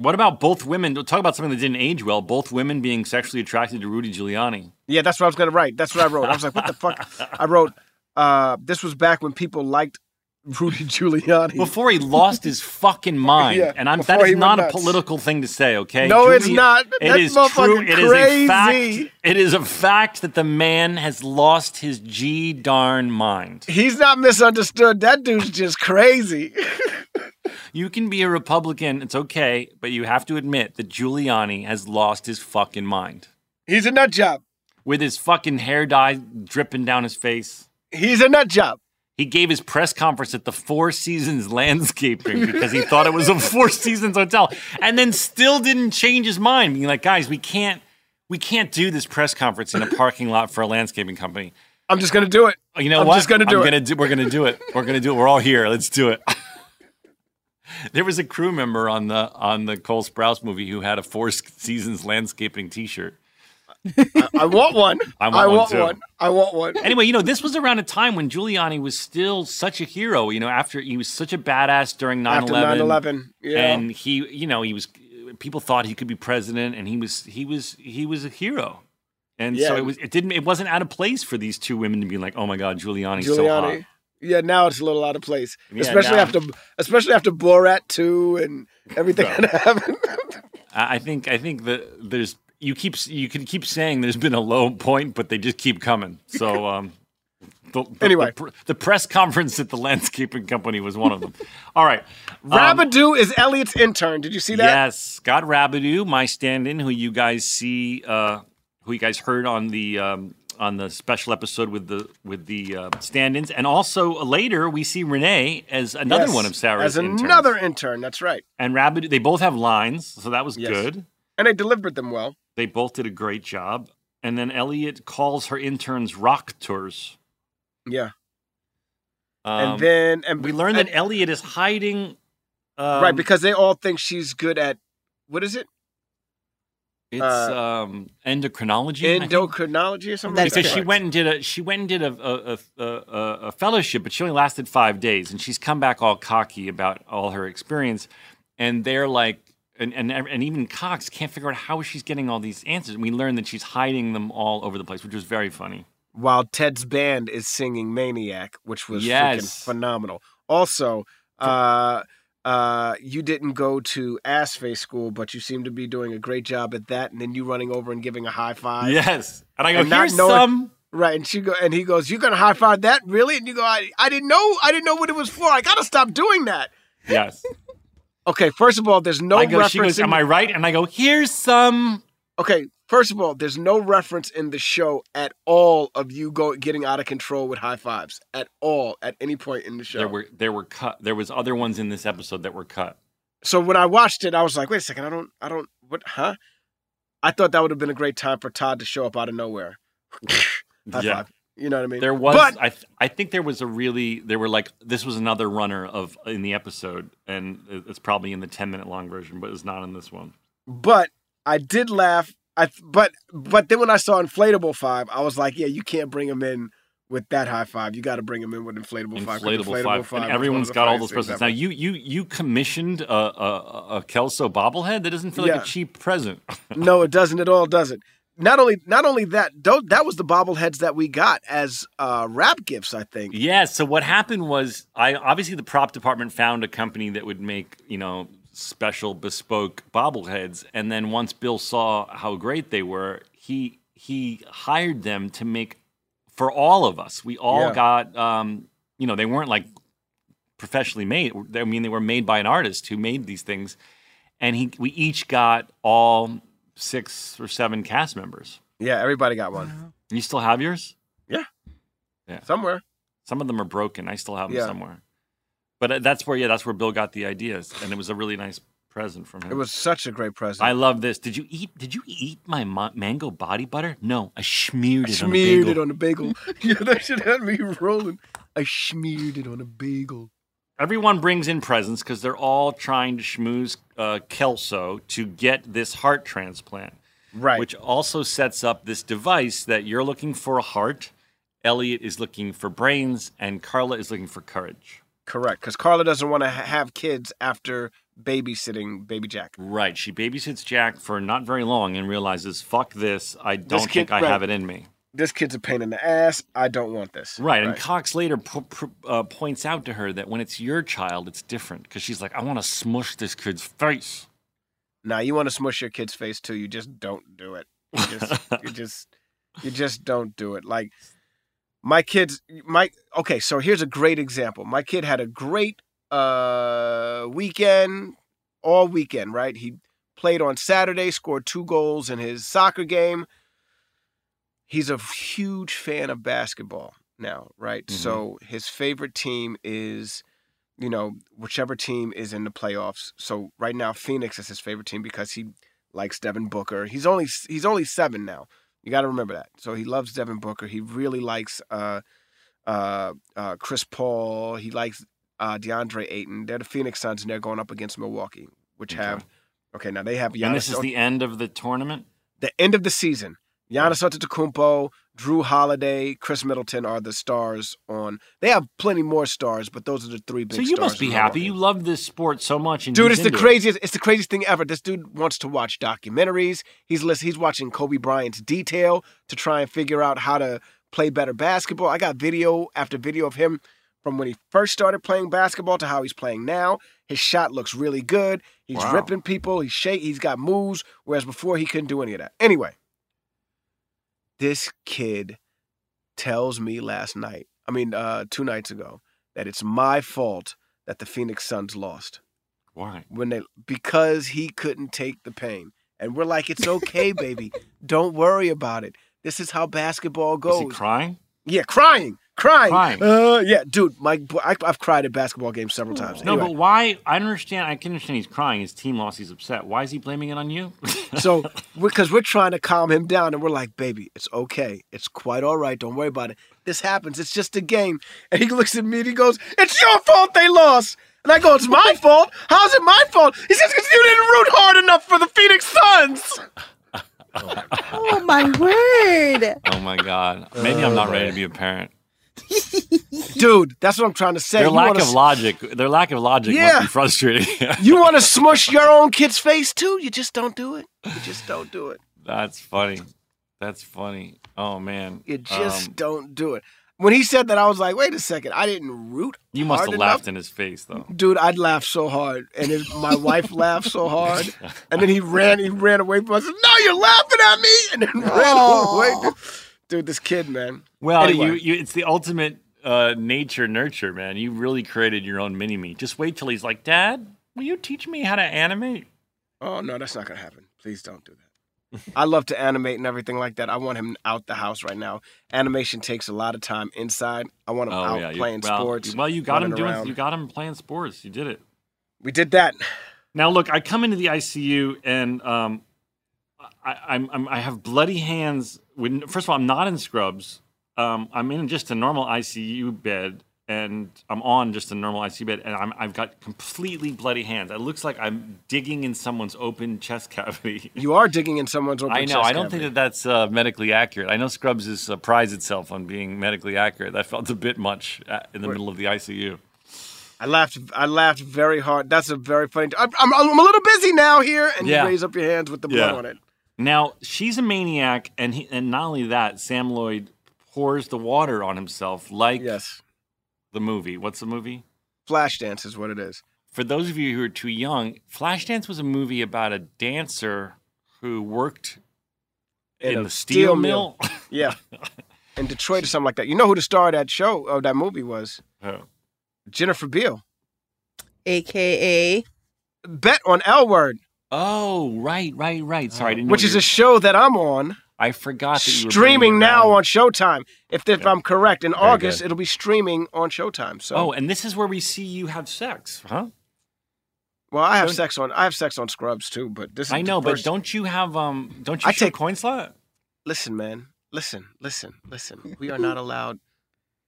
What about both women? Talk about something that didn't age well. Both women being sexually attracted to Rudy Giuliani. Yeah, that's what I was gonna write. That's what I wrote. I was like, what the fuck? I wrote. Uh, this was back when people liked Rudy Giuliani. Before he lost his fucking [laughs] mind, Yeah, and I'm that is not a nuts. political thing to say. Okay? No, it's not. It That is true. It is a fact. crazy. It is a fact that the man has lost his g darn mind. He's not misunderstood. That dude's just crazy. [laughs] You can be a Republican, it's okay, but you have to admit that Giuliani has lost his fucking mind. He's a nut job. With his fucking hair dye dripping down his face. He's a nut job. He gave his press conference at the Four Seasons Landscaping because he thought it was a [laughs] Four Seasons hotel, and then still didn't change his mind, being like, "Guys, we can't, we can't do this press conference in a parking lot for a landscaping company." I'm just gonna do it. You know what? I'm just gonna do I'm it. Gonna do, we're gonna do it. We're gonna do it. We're all here. Let's do it. [laughs] there was a crew member on the on the Cole Sprouse movie who had a Four Seasons landscaping T-shirt. I want one. I want one [laughs] too. I want one. [laughs] Anyway, you know, this was around a time when Giuliani was still such a hero. You know, after he was such a badass during 9/11. 9/11, yeah. And he, you know, he was. People thought he could be president, and he was. He was. He was a hero. And so it was. It didn't. It wasn't out of place for these two women to be like, "Oh my God, Giuliani's so hot." Giuliani. Yeah, now it's a little out of place, Yeah, especially now- after especially after Borat two and everything that happened. [laughs] I I think. I think that there's. You keep. You can keep saying there's been a low point, but they just keep coming. So. [laughs] um the, the- Anyway. the, the press conference at the landscaping company was one of them. All right, Um, Rabidou is Elliot's intern. Did you see that? Yes, Scott Rabidou, my stand-in, who you guys see, uh, who you guys heard on the um, on the special episode with the with the uh, stand-ins, and also later we see Renee as another Yes, one of Sarah's as interns. another intern. That's right, And Rabidou, they both have lines, so that was Yes. good. and they delivered them well. They both did a great job. And then Elliot calls her interns rock tours. Yeah, Um, and then and we learned and- that Elliot is hiding. Um, right because they all think she's good at what is it? it's uh, um, endocrinology. Endocrinology or something. because like she went and did a she went and did a a, a, a a fellowship, but she only lasted five days, and she's come back all cocky about all her experience, and they're like. And, and and even Cox can't figure out how she's getting all these answers. And we learn that she's hiding them all over the place, which was very funny. while Ted's band is singing Maniac, which was freaking Yes. phenomenal. Also, uh, uh, you didn't go to ass face school, but you seem to be doing a great job at that. And then you running over and giving a high five. Yes, and I go, not here's knowing- some. Right, and she go, and he goes, "You're gonna high five that, really?" And you go, "I, I didn't know, I didn't know what it was for. I gotta stop doing that." Yes, [laughs] Okay, first of all, there's no I go. reference. She goes, in "Am I right?" And I go, "Here's some." Okay, first of all, there's no reference in the show at all of you go getting out of control with high fives at all at any point in the show. There were there were cut. There was other ones in this episode that were cut. so when I watched it, I was like, wait a second, I don't, I don't, what, huh? I thought that would have been a great time for Todd to show up out of nowhere. [laughs] High Yeah. five. You know what I mean? There was, but I, th- I think there was a really, there were like, this was another runner of in the episode, and it's probably in the ten minute long version, but it's not in this one. but I did laugh. I th- but but then when I saw inflatable five, I was like, yeah, you can't bring him in with that high five. You got to bring him in with inflatable, five. 'cause Inflatable, five, is and one everyone's got all those presents. Now you you you commissioned a a, a Kelso bobblehead that doesn't feel like Yeah. a cheap present. [laughs] no, it doesn't at all. Doesn't. Not only not only that, that was the bobbleheads that we got as uh, rap gifts. I think. Yeah. So what happened was, I obviously the prop department found a company that would make you know special bespoke bobbleheads, and then once Bill saw how great they were, he he hired them to make for all of us. We all Yeah. got um, you know they weren't like professionally made. I mean, they were made by an artist who made these things, and he we each got all six or seven cast members. Yeah, everybody got one. You still have yours? Yeah. Yeah. Somewhere. Some of them are broken. I still have them Yeah. somewhere. But uh, that's where, yeah, that's where Bill got the ideas, and it was a really nice present from him. It was such a great present. I love this. Did you eat? Did you eat my ma- mango body butter? No, I smeared I it smeared on a it on a bagel. [laughs] yeah, that should have me rolling. I smeared it on a bagel. Everyone brings in presents because they're all trying to schmooze uh, Kelso to get this heart transplant. Right. Which also sets up this device that you're looking for a heart, Elliot is looking for brains, and Carla is looking for courage. Correct, because Carla doesn't want to ha- have kids after babysitting baby Jack. Right. She babysits Jack for not very long and realizes, fuck this. I don't kid- think I right. have it in me. This kid's a pain in the ass. I don't want this. Right. And Cox later p- p- uh, points out to her that when it's your child, it's different because she's like, I want to smush this kid's face. Now you want to smush your kid's face too. You just don't do it. You just, [laughs] you just, you just don't do it. Like my kids, my okay. So here's a great example. My kid had a great uh weekend, all weekend. Right. He played on Saturday, scored two goals in his soccer game. He's a huge fan of basketball now. Right. Mhm. So his favorite team is you know, whichever team is in the playoffs. So right now, Phoenix is his favorite team because he likes Devin Booker. He's only he's only seven now. You got to remember that. So he loves Devin Booker. He really likes uh, uh, uh, Chris Paul. He likes uh, DeAndre Ayton. They're the Phoenix Suns, and they're going up against Milwaukee, which have okay. Now they have Giannis. and this is the end of the tournament? the end of the season. Giannis Antetokounmpo, Jrue Holiday, Khris Middleton are the stars on. They have plenty more stars, but those are the three big So you must be happy. You love this sport so much. Dude, it's the into it. craziest. It's the craziest thing ever. This dude wants to watch documentaries. He's listen, He's watching Kobe Bryant's detail to try and figure out how to play better basketball. I got video after video of him from when he first started playing basketball to how he's playing now. His shot looks really good. He's Wow. ripping people. He's shake. He's got moves. Whereas before he couldn't do any of that. Anyway, this kid tells me last night. I mean, uh, two nights ago, that it's my fault that the Phoenix Suns lost Why? when they because he couldn't take the pain. And we're like, it's okay, baby. [laughs] Don't worry about it. This is how basketball goes. Is he crying? yeah, crying, crying, Crying. Uh, yeah, dude, my I, I've cried at basketball games several times. No, Anyway, but why? I understand. I can understand he's crying. His team lost. He's upset. Why is he blaming it on you? [laughs] so because we're trying to calm him down, and we're like, baby, it's okay. It's quite all right. Don't worry about it. This happens. It's just a game. And he looks at me and he goes, "It's your fault they lost." And I go, "It's my [laughs] fault. How's it my fault?" He says, "Because you didn't root hard enough for the Phoenix Suns." Oh my word! oh my god. Maybe I'm not ready to be a parent. [laughs] Dude, that's what I'm trying to say. Their You lack of s- logic. Their lack of logic Yeah. must be frustrating. [laughs] You want to smush your own kid's face too? You just don't do it. You just don't do it. That's funny. That's funny. Oh man. You just Um, don't do it. When he said that, I was like, wait a second. I didn't root. you must hard have enough. laughed in his face though. Dude, I'd laugh so hard, and his, my wife laughed so hard, and then he ran. He ran away from us. No, you're laughing at me, and then ran away. Dude, this kid, man. Well, Anyway. you, you it's the ultimate uh, nature nurture, man. You really created your own mini me. Just wait till he's like, Dad, will you teach me how to animate? Oh no, that's not gonna happen. Please don't do that. I love to animate and everything like that. I want him out the house right now. Animation takes a lot of time inside. I want him Oh out yeah, playing well, sports. Well, you got him doing. around. You got him playing sports. You did it. We did that. Now look, I come into the ICU and um, I, I'm, I'm I have bloody hands. When first of all, I'm not in scrubs. Um, I'm in just a normal ICU bed, and I'm on just a normal ICU bed, and I'm, I've got completely bloody hands. It looks like I'm digging in someone's open chest cavity. You are digging in someone's open chest cavity. I know. I don't cavity. think that that's uh, medically accurate. I know Scrubs is uh, prides itself on being medically accurate. That felt a bit much uh, in the Wait. middle of the ICU. I laughed. I laughed very hard. That's a very funny. I'm, I'm, I'm a little busy now here, and Yeah. you raise up your hands with the blood Yeah. on it. Now she's a maniac, and he, and not only that, Sam Lloyd pours the water on himself like yes. the movie. What's the movie? Flashdance is what it is. For those of you who are too young, Flashdance was a movie about a dancer who worked in, a the steel, mill. [laughs] Yeah. [laughs] In Detroit or something like that. You know who the star of that show of that movie was? Oh. Jennifer Beals. AKA Bette on L Word, Oh, right, right, right. Sorry, I didn't know which is a show that I'm on, I forgot that you were streaming bringing it now around. on Showtime. If, if I'm correct, in August good. it'll be streaming on Showtime. So, Oh, and this is where we see you have sex, huh? well, I have sex on I have sex on Scrubs too, but this is I know, the but first- don't you have um? Don't you I show take- coin slot? listen, man. Listen, listen, listen. We are not allowed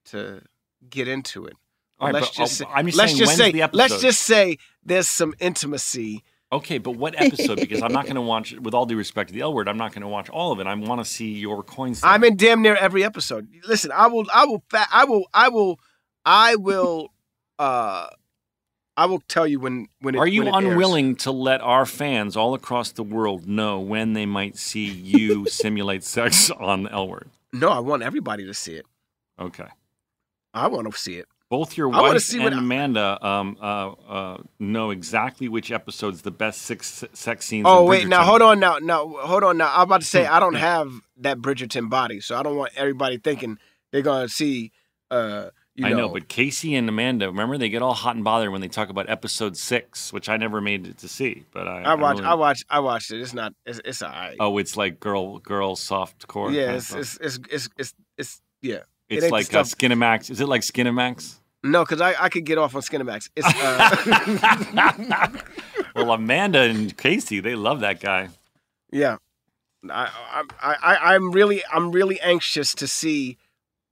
to get into it. All right, let's but, just uh, say, I'm just let's saying, just when's say the let's episode? just say there's some intimacy. Okay, but what episode? Because I'm not going to watch. With all due respect to the L word, I'm not going to watch all of it. I want to see your coin slot. I'm in damn near every episode. Listen, I will, I will, fa- I will, I will, I will, uh, I will tell you when when it, Are you it airs. unwilling to let our fans all across the world know when they might see you [laughs] simulate sex on L Word? No, I want everybody to see it. Okay. I want to see it. Both your wife and Amanda um, uh, uh, know exactly which episode's the best six sex scenes. Oh wait, now hold on now, now hold on now. I'm about to say Hmm. I don't have that Bridgerton body, so I don't want everybody thinking they're gonna see. uh you I know, know, but Casey and Amanda, remember they get all hot and bothered when they talk about episode six, which I never made it to see. But I, I watch, really- I watch, I watched it. It's not, it's, it's alright. Oh, it's like girl, girl soft core. yeah, it's, it's, it's, it's, it's, it's, yeah. It's the like uh, Skinamax. Is it like Skinamax? No, because I, I could get off on Skinamax. It's uh, [laughs] well, Amanda and Casey, they love that guy. yeah. I, I, I, I'm really, I'm really anxious to see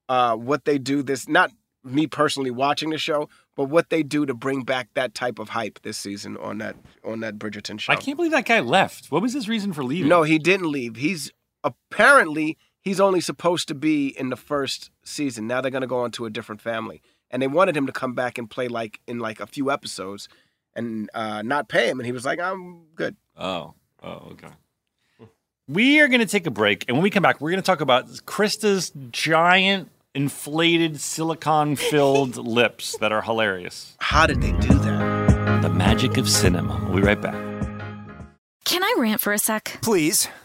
uh, what they do. This, not me personally watching the show, but what they do to bring back that type of hype this season on that, on that Bridgerton show. I can't believe that guy left. What was his reason for leaving? No, he didn't leave. He's apparently he's only supposed to be in the first season. Now they're gonna go on to a different family, and they wanted him to come back and play like in like a few episodes, and uh, not pay him. And he was like, "I'm good." Oh, oh, okay. We are going to take a break, and when we come back, we're going to talk about Christa's giant, inflated, silicon-filled [laughs] lips that are hilarious. How did they do that? The magic of cinema. We'll be right back. Can I rant for a sec? Please.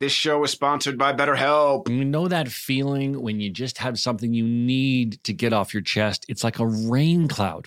This show is sponsored by BetterHelp. You know that feeling when you just have something you need to get off your chest? It's like a rain cloud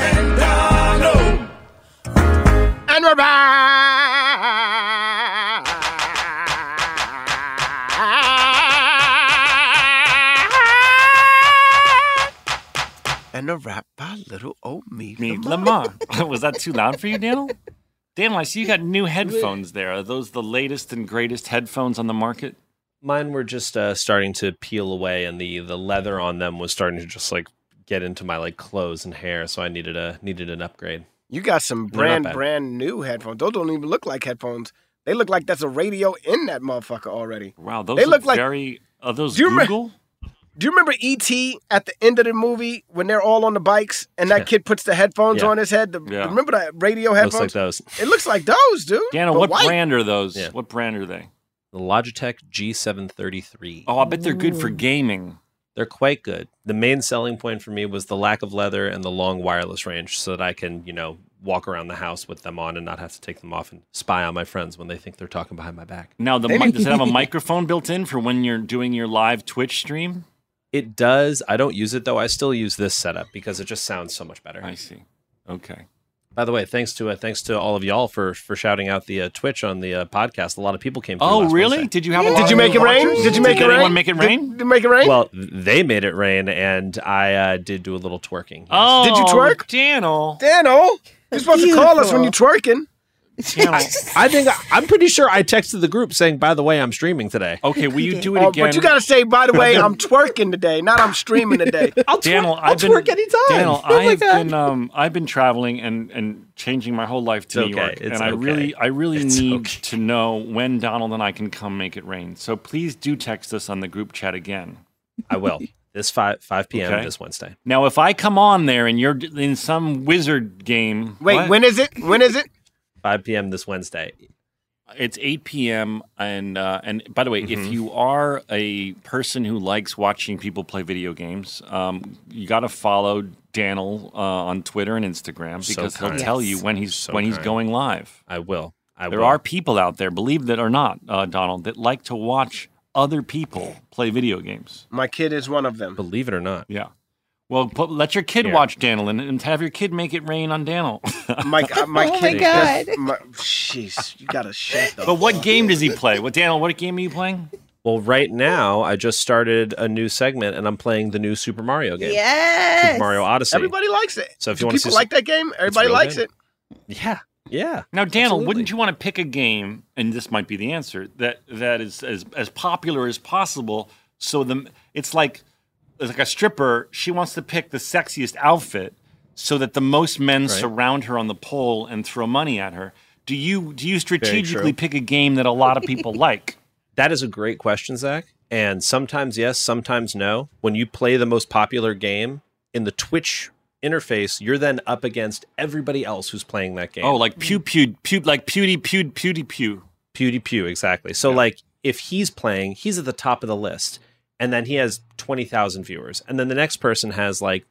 Show with Zach and we're back. And a rap by little old me. Meet Lamar. [laughs] [laughs] Was that too loud for you, Daniel? Daniel, I see you got new headphones there. Are those the latest and greatest headphones on the market? Mine were just uh, starting to peel away, and the the leather on them was starting to just like get into my like clothes and hair. So I needed a needed an upgrade. You got some brand brand new headphones. Those don't even look like headphones. They look like that's a radio in that motherfucker already. Wow, those They look look like- very Are those Do you remember- Google? Do you remember E.T. at the end of the movie when they're all on the bikes and that kid puts the headphones Yeah. on his head? The, Yeah. Remember that radio Looks headphones? like those. It looks like those, dude. Dana, what white. brand are those? Yeah. What brand are they? The Logitech G733. Oh, I bet they're good for gaming. They're quite good. The main selling point for me was the lack of leather and the long wireless range so that I can, you know, walk around the house with them on and not have to take them off and spy on my friends when they think they're talking behind my back. Now, the mic, does it have a [laughs] microphone built in for when you're doing your live Twitch stream? It does. I don't use it though. I still use this setup because it just sounds so much better. I see. Okay. By the way, thanks to uh, thanks to all of y'all for for shouting out the uh, Twitch on the uh, podcast. A lot of people came. Through Oh, last really? Wednesday. Did you have a Did lot you make it rain? Did you make it anyone rain? make it rain? Did, you make it rain? Well, they made it rain, and I uh, did do a little twerking. yes. Oh, Did you twerk? Daniel. Daniel, you're supposed to call us when you're twerking. [laughs] Daniel. I think I'm pretty sure I texted the group saying, "By the way, I'm streaming today." Okay, will you do it Oh, again? but you got to say, by the way, I'm [laughs] twerking today, not I'm streaming today. [laughs] I'll Daniel, I'll I've been, twerk anytime. Daniel, Oh I've God. been um, I've been traveling and and changing my whole life to It's New okay, York, it's and I really I really It's need okay. to know when Donald and I can come make it rain. So please do text us on the group chat again. I will. This five five p.m. Okay. this Wednesday. Now, if I come on there and you're in some wizard game, Wait, what? when is it? When is it? Five p.m. this Wednesday. It's 8 p.m. and uh, and by the way, Mm-hmm. if you are a person who likes watching people play video games, um, you got to follow Daniel uh, on Twitter and Instagram So because he'll kind. tell you when he's So when he's going live. I will. I there will. are people out there, believe it or not, uh, Donald, that like to watch other people play video games. My kid is one of them. Believe it or not. Yeah. Well, put, let your kid Yeah. watch Daniel and, and have your kid make it rain on Daniel. [laughs] My, uh, my Oh my. God. that's- my- Jeez, you gotta shut the. but what game does he play? What Daniel? What game are you playing? Well, right now I just started a new segment and I'm playing the new Super Mario game. Yes. Super Mario Odyssey. Everybody likes it. So if Do you wanna people see like that game, everybody real likes good. it. Yeah. Yeah. Now, Daniel, Absolutely. wouldn't you want to pick a game, and this might be the answer that that is as as popular as possible? So the it's like it's like a stripper. She wants to pick the sexiest outfit, so that the most men surround her on the pole and throw money at her. Do you do you strategically pick a game that a lot of people [laughs] like? That is a great question, Zach. And sometimes yes, sometimes no. When you play the most popular game in the Twitch interface, you're then up against everybody else who's playing that game. Oh, like pew mm. pew pew, like pewdy pew pewdy pew. PewDiePie, exactly. So like if he's playing, he's at the top of the list, and then he has twenty thousand viewers, and then the next person has like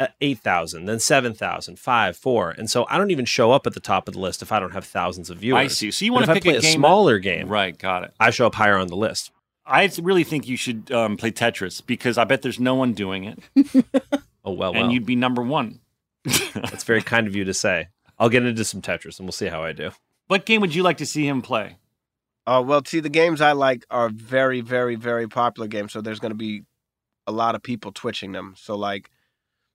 uh, eight thousand, then seven thousand, five, four, and so I don't even show up at the top of the list if I don't have thousands of viewers. I see. So you want to pick I play a a, game that- smaller game, right? Got it. I show up higher on the list. I really think you should um, play Tetris because I bet there's no one doing it, [laughs] Oh well, and you'd be number one. That's very kind of you to say. I'll get into some Tetris and we'll see how I do. What game would you like to see him play? Oh well, see, the games I like are very, very, very popular games. So there's going to be a lot of people twitching them. So like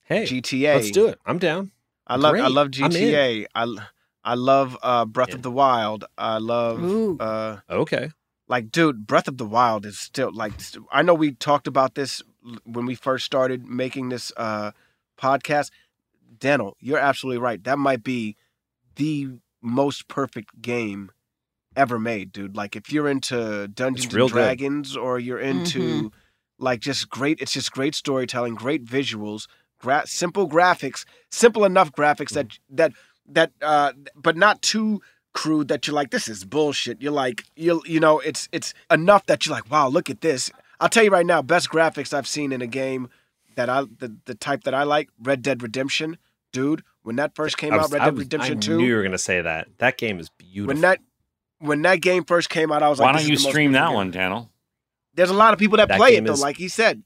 Hey, GTA. let's do it. I'm down. I love. I Great. love I'm in. GTA. I I love uh, Breath In. of the Wild. I love. Ooh. Uh, Okay. like, dude, Breath of the Wild is still like. st- I know we talked about this when we first started making this uh, podcast. Daniel, you're absolutely right. That might be the most perfect game ever made, dude. Like, if you're into Dungeons real and good. Dragons or you're into like just great, it's just great storytelling, great visuals, gra- simple graphics, simple enough graphics that that that uh, but not too crude that you're like this is bullshit. You're like you you know it's it's enough that you're like wow look at this. I'll tell you right now, best graphics I've seen in a game that I the, the type that I like, Red Dead Redemption, dude. When that first came I out, Red Dead was- Redemption I Two. knew you were going to say that. That game is beautiful. when that when that game first came out, I was Why like, "Why don't you is the most stream that beautiful one. Daniel? There's a lot of people that, That play it though, is- like he said.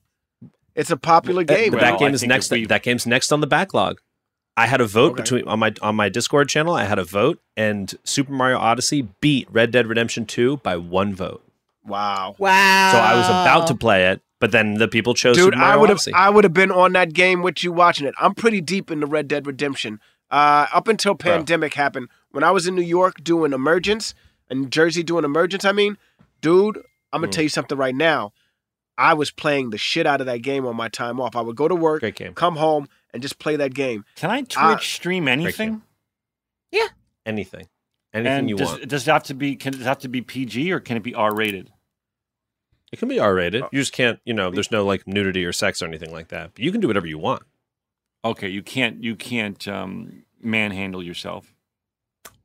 It's a popular That- game. but Well, that game I is next. we- That game's next on the backlog. I had a vote Okay. between on my on my Discord channel. I had a vote, and Super Mario Odyssey beat Red Dead Redemption Two by one vote. wow. Wow. So I was about to play it, but then the people chose Dude, Super Mario I would have I would have been on that game with you watching it. I'm pretty deep into Red Dead Redemption. Uh, up until pandemic happened, when I was in New York doing Emergence, in Jersey doing Emergence, I mean, dude, I'm gonna Mm. tell you something right now. I was playing the shit out of that game on my time off. I would go to work, Great game. come home, and just play that game. Can I Twitch Uh, stream anything? Yeah, anything, anything And you does, want. does it have to be? Can it have to be PG or can it be R rated? It can be R rated. You just can't, you know, there's no like nudity or sex or anything like that. But you can do whatever you want. Okay, you can't you can't um, manhandle yourself.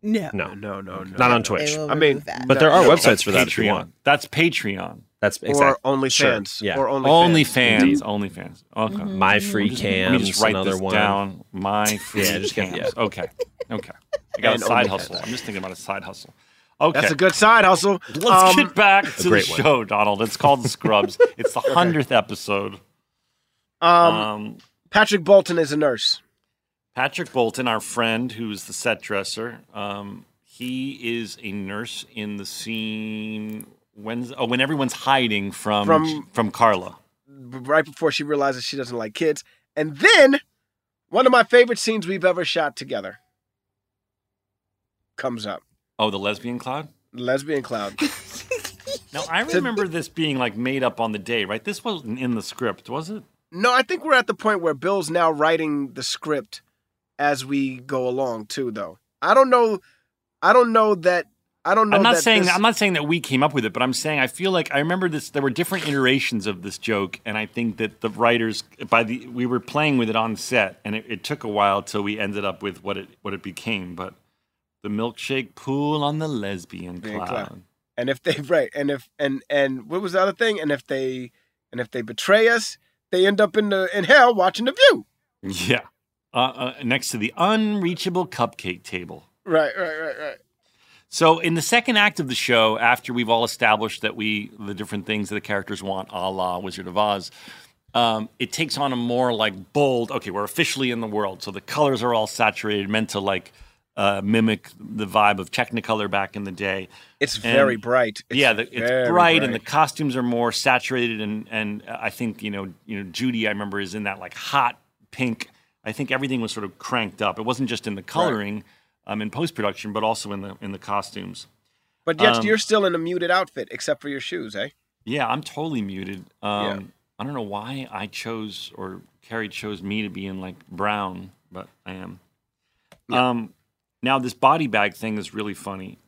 No. No. No, no, no. Not on Twitch. I mean, that. But there are No, websites for that if you Patreon. want. That's Patreon. That's exactly. or OnlyFans. Sure, yeah. Or OnlyFans. Only fans. Only fans. Okay. Mm-hmm. My free Let me cams, just write another this one. down. My free Yeah, just get- cams. Okay. Okay. I got And a side OnlyFans. hustle. I'm just thinking about a side hustle. Okay. That's a good side hustle. Let's Um, get back to the great one. show, Donald. It's called [laughs] Scrubs. It's the hundredth episode. Um, Um, Patrick Bolton is a nurse. Patrick Bolton, our friend, who's the set dresser, um, he is a nurse in the scene when oh, when everyone's hiding from From- from Carla. right before she realizes she doesn't like kids. And then one of my favorite scenes we've ever shot together comes up. Oh, the lesbian cloud. Lesbian Cloud. [laughs] Now I remember this being like made up on the day, right? This wasn't in the script, was it? no, I think we're at the point where Bill's now writing the script as we go along too though. I don't know I don't know that I don't know I'm not saying this- I'm not saying that we came up with it, but I'm saying I feel like I remember this. There were different iterations of this joke, and I think that the writers by the we were playing with it on set, and it, it took a while till we ended up with what it what it became. But the milkshake pool on the lesbian Lesbian cloud. cloud. and if they [laughs] right and if and and what was the other thing? And if they and if they betray us, they end up in the in hell watching the view. [laughs] Yeah, uh, uh, next to the unreachable cupcake table. Right, right, right, right. So in the second act of the show, after we've all established that we the different things that the characters want, a la Wizard of Oz, um, it takes on a more like bold. Okay, we're officially in the world, so the colors are all saturated, meant to like uh, mimic the vibe of Technicolor back in the day. It's And- very bright. It's yeah, the, it's very bright, and the costumes are more saturated, and and I think you know you know Judy, I remember is in that like hot pink. I think everything was sort of cranked up. It wasn't just in the coloring, um, in post production, but also in the in the costumes. But yet Um, you're still in a muted outfit, except for your shoes, eh? Yeah, I'm totally muted. Um, Yeah. I don't know why I chose or Carrie chose me to be in like brown, but I am. Um, now this body bag thing is really funny.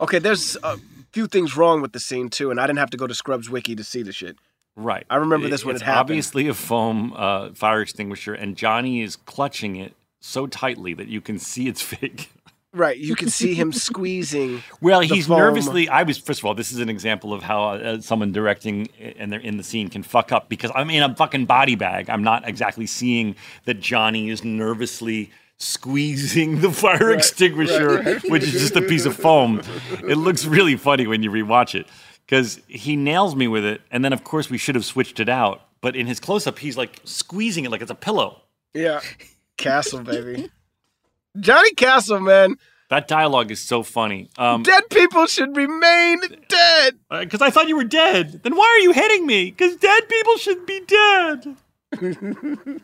Okay, there's a few things wrong with the scene too, and I didn't have to go to Scrubs Wiki to see the shit. Right. I remember this when it's it happened. obviously a foam uh, fire extinguisher, and Johnny is clutching it so tightly that you can see it's [laughs] fake. Right, you can see him squeezing. [laughs] Well, he's foam. nervously. I was first of all. This is an example of how uh, someone directing and they're in the scene can fuck up because I'm in a fucking body bag. I'm not exactly seeing that Johnny is nervously squeezing the [laughs] fire extinguisher, right, right. which is just a piece of foam. It looks really funny when you rewatch it because he nails me with it, and then of course we should have switched it out. But in his close up, he's like squeezing it like it's a pillow. Yeah, Castle, baby. Johnny Castle, man. That dialogue is so funny. Um, Dead people should remain dead. Because I thought you were dead. Then why are you hitting me? Because dead people should be dead. [laughs]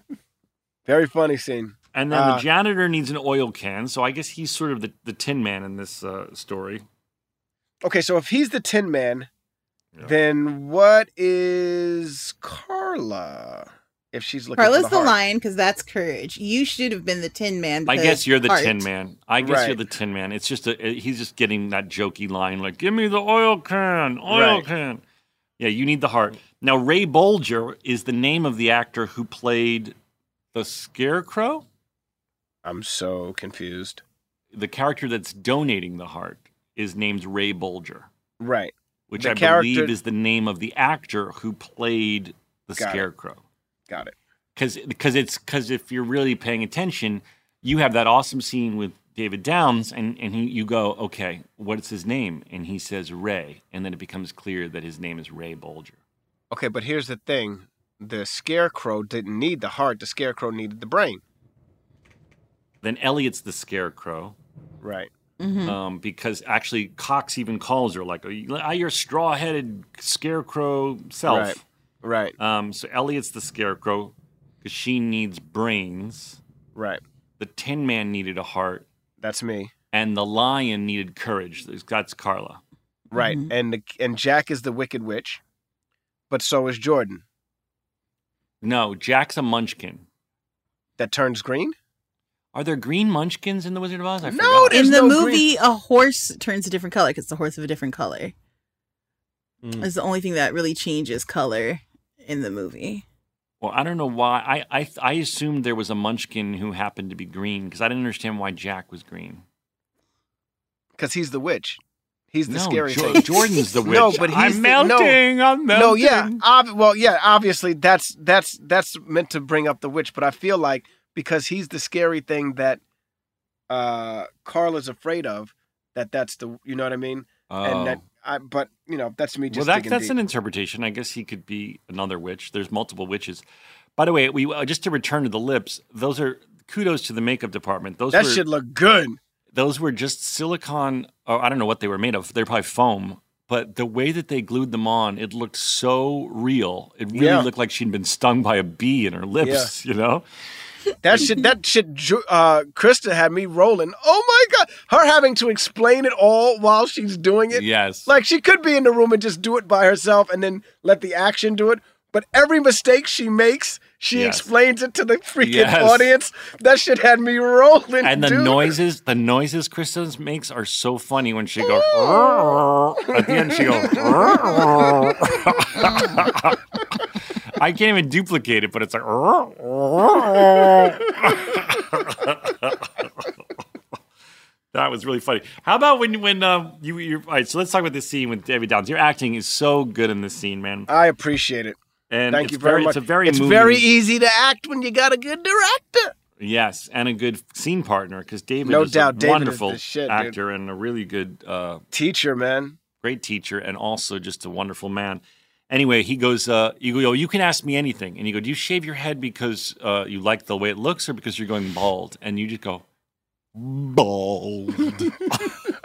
Very funny scene. And then Uh, the janitor needs an oil can, so I guess he's sort of the, the tin man in this uh, story. Okay, so if he's the Tin Man, then what is Carla? If she's looking Carla's for the, the, heart? lion because that's courage. You should have been the Tin Man. I guess you're the heart. tin man. I guess Right. you're the tin man. It's just a, he's just getting that jokey line like, "Give me the oil can, oil Right. can." Yeah, you need the heart. Now, Ray Bolger is the name of the actor who played the Scarecrow, I'm so confused. the character that's donating the heart is named Ray Bolger. Right. which The I character- believe is the name of the actor who played the Got it. Scarecrow. Got it. Because because it's because if you're really paying attention, you have that awesome scene with David Downs, and and he, you go, okay, what's his name? And he says Ray, and then it becomes clear that his name is Ray Bolger. Okay, but here's the thing: the Scarecrow didn't need the heart. The Scarecrow needed the brain. Then Elliot's the Scarecrow. Right. Um, because actually, Cox even calls her like, "Ah, your straw-headed scarecrow self." Right. Right. Um, so Elliot's the scarecrow because she needs brains. Right. The Tin Man needed a heart, That's me. and the Lion needed courage. That's Carla. Right. And the, and Jack is the Wicked Witch, but so is Jordan. No, Jack's a Munchkin. That turns green. Are there green Munchkins in the Wizard of Oz? I No, forgot. In the no movie, a horse turns a different color because it's a horse of a different color. Mm. is the only thing that really changes color in the movie. Well, I don't know why. I I, I assumed there was a Munchkin who happened to be green because I didn't understand why Jack was green. Because he's the witch. He's the No, scary Jo- thing. [laughs] Jordan's the [laughs] witch. No, but he's I'm the- melting, No, I'm No, yeah. Ob- well, yeah. Obviously, that's that's that's meant to bring up the witch. But I feel like because he's the scary thing that uh Carla's afraid of, that that's the you know what I mean. And that Oh. I. But you know, that's me well, just. that, that's deep. an interpretation. I guess he could be another witch. There's multiple witches. By the way, we uh, just to return to the lips. Those are kudos to the makeup department. Those that were, should look good. those were just silicone. or I don't know what they were made of. They're probably foam. But the way that they glued them on, it looked so real. It really Yeah. looked like she'd been stung by a bee in her lips, you know? That shit, that shit, uh, Christa had me rolling. Oh my god, her having to explain it all while she's doing it. Yes. Like she could be in the room and just do it by herself and then let the action do it. But every mistake she makes, she Yes. explains it to the freaking Yes. audience. That shit had me rolling. And the dude. noises, the noises Christa makes are so funny when she goes at the end. She goes. [laughs] I can't even duplicate it, but it's like. [laughs] that was really funny. How about when when um, you you all right? So let's talk about this scene with David Downs. Your acting is so good in this scene, man. I appreciate it. And Thank it's you very, much. It's a very it's moving- very easy to act when you got a good director. Yes, and a good scene partner because David No is doubt, a David wonderful the shit, dude. actor and a really good uh, teacher, man. Great teacher, and also just a wonderful man. Anyway, he goes, uh, "You go, you can ask me anything." And you go, "Do you shave your head because uh, you like the way it looks, or because you're going bald?" And you just go, "Bald." [laughs] [laughs]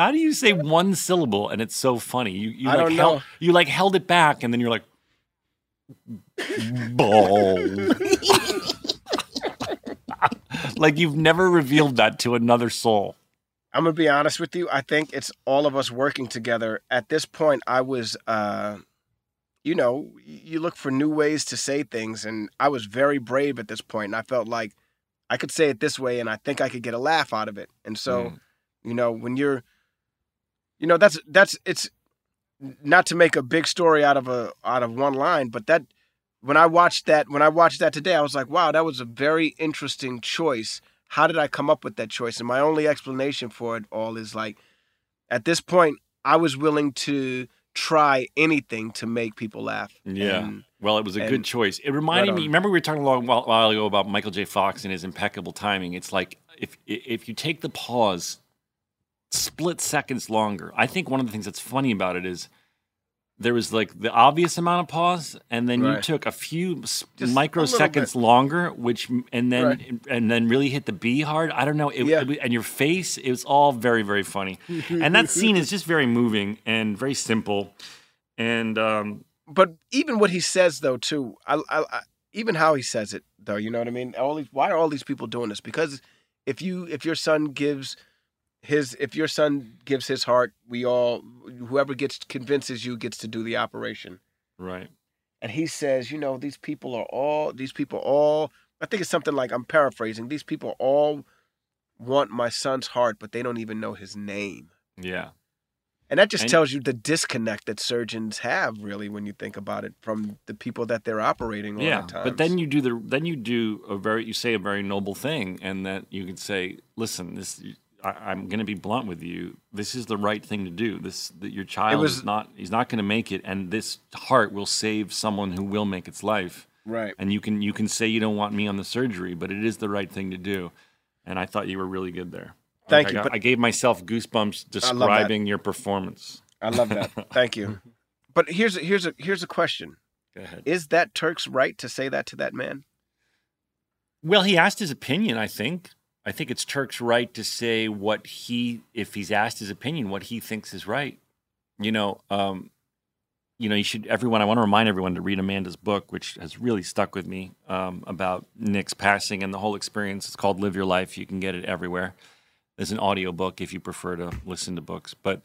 How do you say one syllable and it's so funny? You, you I like don't held, know. you like held it back, and then you're like, bald. [laughs] like you've never revealed that to another soul. I'm gonna be honest with you. I think it's all of us working together. At this point, I was, uh, you know, you look for new ways to say things, and I was very brave at this point, and I felt like I could say it this way, and I think I could get a laugh out of it. And so, Mm. you know, when you're, you know, that's that's it's not to make a big story out of a out of one line, but that when I watched that when I watched that today, I was like, wow, that was a very interesting choice. How did I come up with that choice? And my only explanation for it all is like, at this point, I was willing to try anything to make people laugh. Yeah. And- well, it was a good choice. It reminded Right me. Remember, we were talking a long while, while ago about Michael J. Fox and his impeccable timing. It's like if if you take the pause, split seconds longer. I think one of the things that's funny about it is there was like the obvious amount of pause, and then you took a few Just microseconds little longer, which and then Right. and then really hit the B hard. I don't know. It, Yeah. it and your face, it was all very very funny. and that scene is just very moving and very simple. And um, but even what he says though too I, I, I even how he says it though you know what i mean all these why are all these people doing this because if you if your son gives his if your son gives his heart we all whoever gets convinces you gets to do the operation right. and he says you know these people are all these people all i think it's something like i'm paraphrasing these people all want my son's heart but they don't even know his name Yeah. and that just And- tells you the disconnect that surgeons have, really, when you think about it, from the people that they're operating on. yeah but then you do the then you do a very you say a very noble thing and that you can say listen this I, i'm going to be blunt with you this is the right thing to do this that your child was- is not he's not going to make it and this heart will save someone who will make its life right. and you can you can say you don't want me on the surgery but it is the right thing to do and i thought you were really good there Thank I you, got- but- I gave myself goosebumps describing your performance I love that. [laughs] Thank you. But here's a, here's a here's a question: go ahead Is that Turk's right to say that to that man? Well, he asked his opinion, I think. I think it's Turk's right to say what he, if he's asked his opinion, what he thinks is right. You know, um, you know, you should, everyone, I want to remind everyone to read Amanda's book, which has really stuck with me um, about Nick's passing and the whole experience. It's called Live Your Life. You can get it everywhere. There's an audio book if you prefer to listen to books. But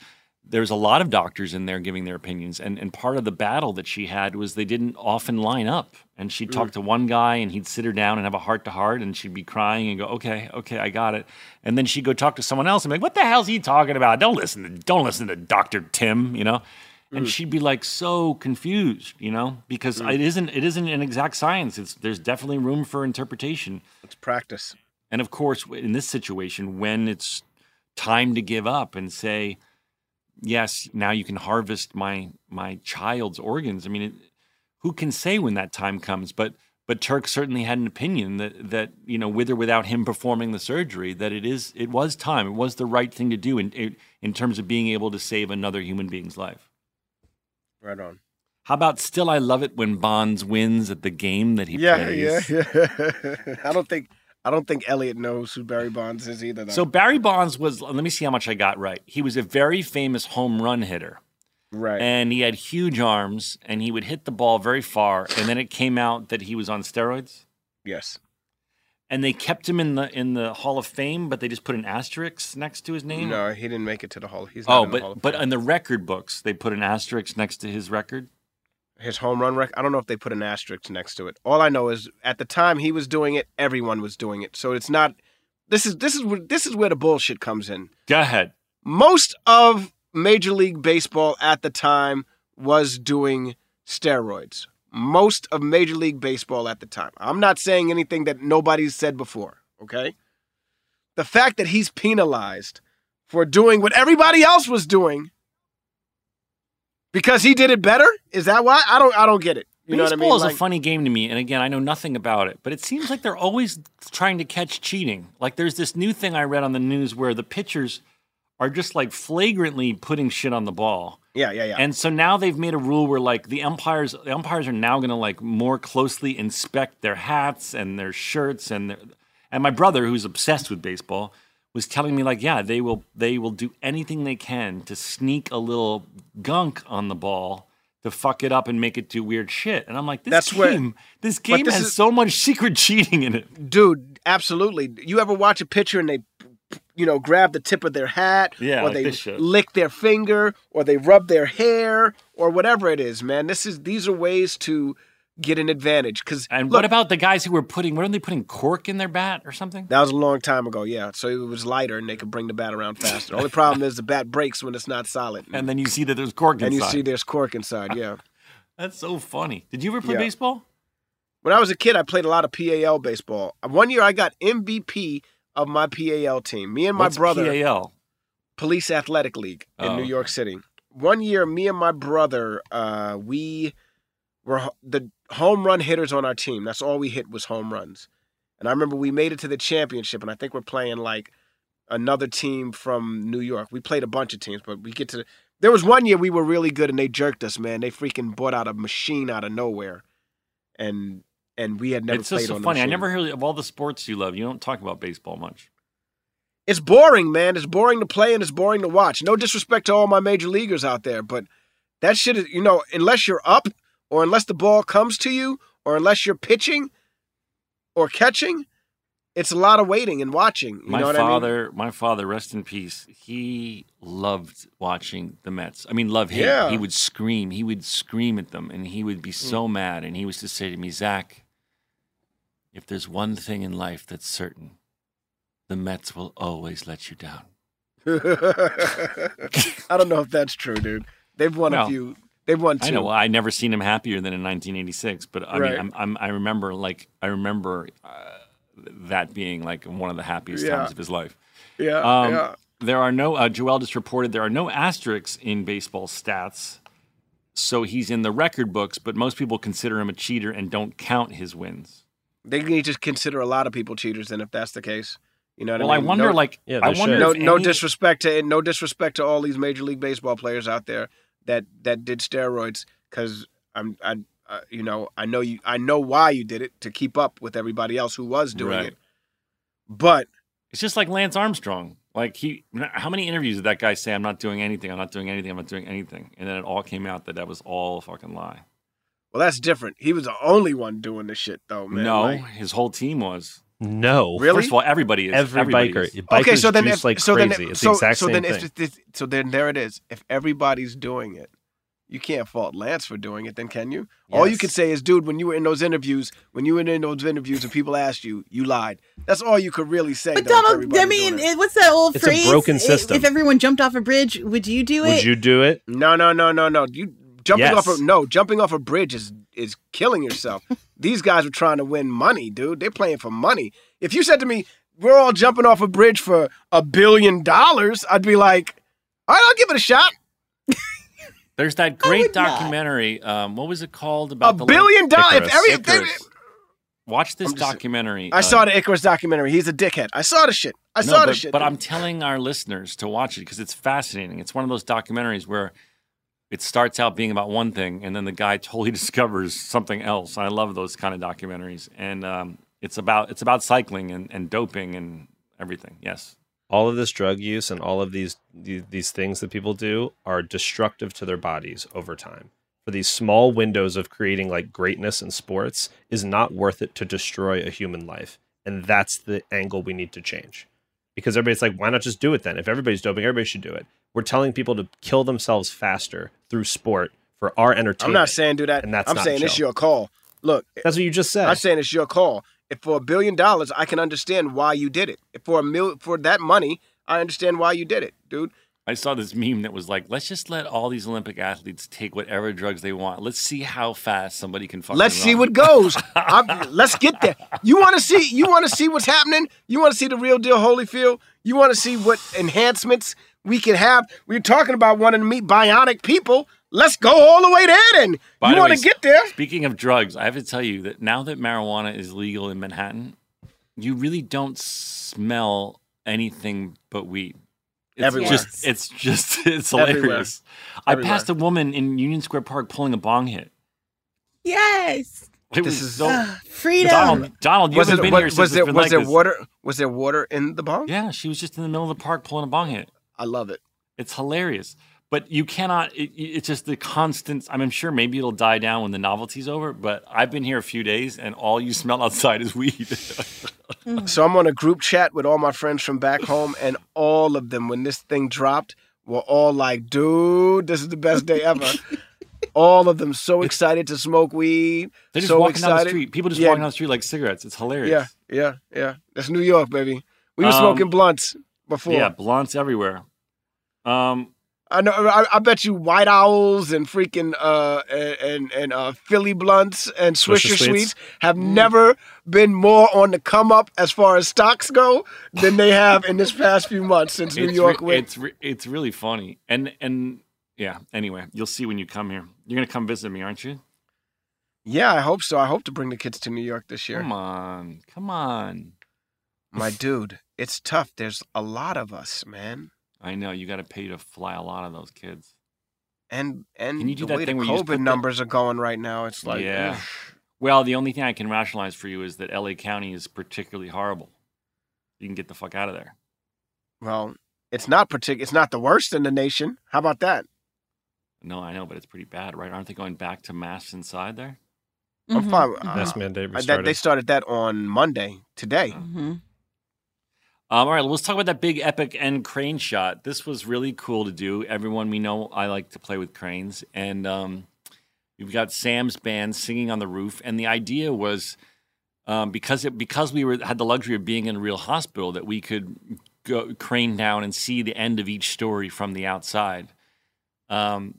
there's a lot of doctors in there giving their opinions, and and part of the battle that she had was they didn't often line up, and she'd talk Mm. to one guy, and he'd sit her down and have a heart to heart, and she'd be crying and go, okay, okay, I got it, and then she'd go talk to someone else and be like, what the hell's he talking about? Don't listen to don't listen to Doctor Tim, you know. And Mm. she'd be like so confused, you know, because Mm. it isn't it isn't an exact science. It's there's definitely room for interpretation. It's practice. And of course, in this situation, when it's time to give up and say, "Yes, now you can harvest my my child's organs," I mean, it, who can say when that time comes? But but Turk certainly had an opinion that that you know, with or without him performing the surgery, that it is it was time, it was the right thing to do in in terms of being able to save another human being's life. Right on. How about still? I love it when Bonds wins at the game that he Yeah, plays. yeah, yeah. [laughs] I don't think I don't think Elliot knows who Barry Bonds is either. Though. So Barry Bonds was. Let me see how much I got right. He was a very famous home run hitter. Right. And he had huge arms, and he would hit the ball very far. And then it came out that he was on steroids. Yes. And they kept him in the in the Hall of Fame, but they just put an asterisk next to his name. No, he didn't make it to the Hall. He's not Oh, in the Hall but but in the record books, they put an asterisk next to his record. His home run record. I don't know if they put an asterisk next to it. All I know is at the time he was doing it, everyone was doing it. So it's not. This is this is where- this is where the bullshit comes in. Go ahead. Most of Major League Baseball at the time was doing steroids. Most of Major League Baseball at the time. I'm not saying anything that nobody's said before. Okay. The fact that he's penalized for doing what everybody else was doing because he did it better is that why i don't i don't get it you know what i mean? Baseball mean is Like- a funny game to me, and again, I know nothing about it, but it seems like they're always trying to catch cheating. Like there's this new thing I read on the news where the pitchers are just like flagrantly putting shit on the ball. yeah yeah yeah And so now they've made a rule where like the umpires, the umpires are now going to like more closely inspect their hats and their shirts and their. And my brother, who's obsessed with baseball, was telling me like, yeah, they will they will do anything they can to sneak a little gunk on the ball to fuck it up and make it do weird shit. And I'm like, this That's where- game, this game this has is- so much [laughs] secret cheating in it. dude absolutely you ever watch a pitcher and they you know grab the tip of their hat Yeah, or like they lick their finger or they rub their hair or whatever it is man this is these are ways to get an advantage because And what about the guys who were putting? Are they putting cork in their bat or something? that was a long time ago yeah so it was lighter and they could bring the bat around faster the only problem is the bat breaks when it's not solid And then you see that there's cork and you see there's cork inside yeah [laughs] That's so funny. Did you ever play Yeah. baseball? When I was a kid, I played a lot of PAL baseball. One year, I got MVP of my PAL team. Me and my What's brother, PAL? Police Athletic League in Oh, New York City. One year, me and my brother, uh, we were the home run hitters on our team. That's all we hit was home runs. And I remember we made it to the championship, and I think we're playing like another team from New York. We played a bunch of teams, but we get to. The, there was one year we were really good, and they jerked us, man. They freaking bought out a machine out of nowhere, and and we had never it's just so funny. I never hear of all the sports you love. You don't talk about baseball much. It's boring, man. It's boring to play and it's boring to watch. No disrespect to all my major leaguers out there, but that shit is, you know, unless you're up or unless the ball comes to you or unless you're pitching or catching, it's a lot of waiting and watching. You my know what I mean? father, my father, rest in peace. He loved watching the Mets. I mean, love him. Yeah. He would scream. He would scream at them, and he would be Mm. so mad. And he was to say to me, Zach, if there's one thing in life that's certain, the Mets will always let you down. [laughs] I don't know if that's true, dude. They've won a few. They've won two. I know. Well, I never seen him happier than in 1986. But I Right. mean, I'm, I'm, I remember like I remember uh, that being like one of the happiest Yeah. times of his life. Yeah, Um, yeah. There are no. Uh, Joel just reported there are no asterisks in baseball stats, so he's in the record books. But most people consider him a cheater and don't count his wins. They need to consider a lot of people cheaters. Then, if that's the case, you know what Well, I I wonder, No- like, Yeah, I they wonder no, if no disrespect to no disrespect to all these major league baseball players out there that that did steroids because I'm I uh, you know I know you I know why you did it to keep up with everybody else who was doing Right. it, but It's just like Lance Armstrong. Like he, how many interviews did that guy say? I'm not doing anything. I'm not doing anything. I'm not doing anything. And then it all came out that that was all a fucking lie. well that's different. He was the only one doing this shit though, man. no, Like, his whole team was. No, Really? First of all, everybody is. Every everybody biker, is. bikers okay, so then juice if, like so crazy. then it's so, the exact so same then thing. if this, so then there it is. If everybody's doing it, you can't fault Lance for doing it. Then can you? All you Yes. could say is, dude, when you were in those interviews, when you were in those interviews and people asked you, you lied. That's all you could really say. But though, Donald, I mean, it. it, what's that old It's a phrase? broken If- system. If everyone jumped off a bridge, would you do it? Would you do it? no, no, no, no, no. You jumping Yes. off a no, jumping off a bridge is is killing yourself. [laughs] These guys are trying to win money, dude. They're playing for money. If you said to me, "We're all jumping off a bridge for a billion dollars," I'd be like, "All right, I'll give it a shot." [laughs] There's that great documentary. Um, what was it called? A About the billion dollars. If every if they- Watch this just- documentary. I uh, saw the Icarus documentary. He's a dickhead. I saw the shit. I no, saw but, the shit. But. I'm telling our listeners to watch it because it's fascinating. It's one of those documentaries where it starts out being about one thing, and then the guy [laughs] totally discovers something else. I love those kind of documentaries, and um, it's about it's about cycling and, and doping and everything. Yes, all of this drug use and all of these these things that people do are destructive to their bodies over time. For these small windows of creating like greatness in sports is not worth it to destroy a human life. And that's the angle we need to change. Because everybody's like, why not just do it then? If everybody's doping, everybody should do it. We're telling people to kill themselves faster through sport for our entertainment. I'm not saying do that. And that's I'm saying it's your call. Look, That's what you just said. I'm saying it's your call. If for a billion dollars, I can understand why you did it. If for a mil, for that money, I understand why you did it, dude. I saw this meme that was like, let's just let all these Olympic athletes take whatever drugs they want. Let's see how fast somebody can fucking Let's see what goes. [laughs] I'm, let's get there. You want to see? You want to see what's happening? You want to see the real deal Holyfield? You want to see what enhancements we can have? We're talking about wanting to meet bionic people. Let's go all the way there. Then By you the want to get there? Speaking of drugs, I have to tell you that now that marijuana is legal in Manhattan, you really don't smell anything but weed. It's Everywhere. just it's just [laughs] it's Everywhere. hilarious. I Everywhere. passed a woman in Union Square Park pulling a bong hit. yes. It This was is- so Ah, freedom. Donald, Donald, you Was, haven't it, been was, here since was it's there been was like there this. water? Was there water in the bong? Yeah, she was just in the middle of the park pulling a bong hit. I love it. It's hilarious. But you cannot, it, it's just the constant. I'm sure maybe it'll die down when the novelty's over, but I've been here a few days and all you smell outside is weed. So I'm on a group chat with all my friends from back home, and all of them, when this thing dropped, were all like, "Dude, this is the best day ever." [laughs] all of them so excited to smoke weed. They're just so walking excited. down the street. People just Yeah, walking down the street like cigarettes. It's hilarious. Yeah, yeah, yeah. That's New York, baby. We were Um, smoking blunts before. Yeah, blunts everywhere. Um, I know. I, I bet you White Owls and freaking uh and and uh Philly blunts and Swisher Swisher Sweets. Have never been more on the come up as far as stocks go than they have in this past few months since New it's York re- went. it's re- it's really funny. And and yeah. Anyway, you'll see when you come here. You're gonna come visit me, aren't you? Yeah, I hope so. I hope to bring the kids to New York this year. Come on, come on. My dude, it's tough. There's a lot of us, man. I know you got to pay to fly a lot of those kids. And and Can you do the that way thing the where you just put COVID the- numbers are going right now, it's like yeah. oof. Well, the only thing I can rationalize for you is that LA County is particularly horrible. You can get the fuck out of there. well, it's not partic- it's not the worst in the nation. How about that? No, I know, but it's pretty bad, right? Aren't they going back to masks inside there? Mm-hmm. I'm fine. with- Mask uh, mandate I- that- restarted. they started that on Monday today. Mm-hmm. Um, all right, let's talk about that big epic end crane shot. This was really cool to do. Everyone we know, I like to play with cranes, and um, you've got Sam's band singing on the roof. And the idea was um, because it because we were had the luxury of being in a real hospital that we could go crane down and see the end of each story from the outside. Um,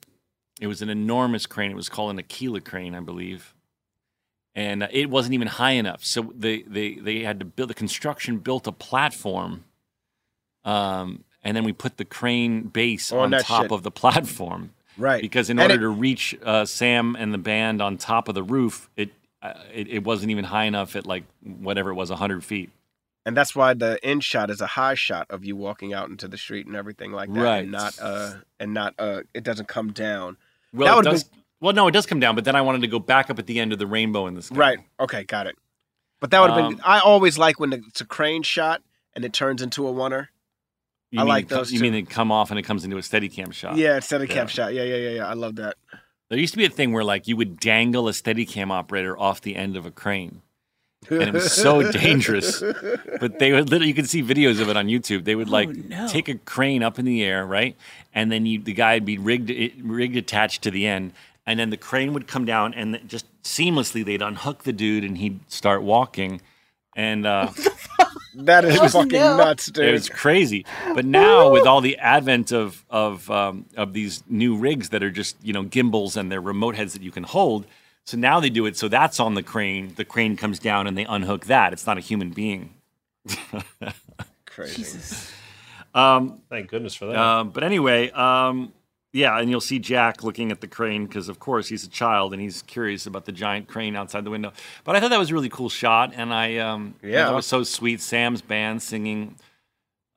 it was an enormous crane. It was called an Aquila crane, I believe and uh, it wasn't even high enough. So they they they had to build the construction built a platform, um, and then we put the crane base On on, top shit. of the platform. Right. Because in And order it- to reach uh, Sam and the band on top of the roof, it, uh, it it wasn't even high enough at like whatever it was, hundred feet. And that's why the end shot is a high shot of you walking out into the street and everything like that. Right. And not uh and not uh it doesn't come down. Well, That does, well, no, it does come down, but then I wanted to go back up at the end of the rainbow in the sky. Right. Okay, got it. But that would have Um, been I always like when it's a crane shot and it turns into a oneer. You I mean like it those You too. mean they come off and it comes into a Steadicam shot? Yeah, instead of cap Yeah. shot. Yeah, yeah, yeah, yeah. I love that. There used to be a thing where like you would dangle a Steadicam operator off the end of a crane, and it was so [laughs] dangerous. But they would literally, you can see videos of it on YouTube. They would like no. take a crane up in the air, right, and then you, the guy would be rigged rigged attached to the end, and then the crane would come down, and just seamlessly they'd unhook the dude, and he'd start walking, and. Uh, That is Oh, fucking no. nuts, dude. it was crazy. But now with all the advent of of um, of these new rigs that are just you know gimbals and they're remote heads that you can hold. So now they do it. So that's on the crane. The crane comes down and they unhook that. It's not a human being. [laughs] Crazy. Um, Thank goodness for that. um, but anyway, um, yeah, and you'll see Jack looking at the crane because, of course, he's a child and he's curious about the giant crane outside the window. But I thought that was a really cool shot, and I um, Yeah. that was so sweet. Sam's band singing.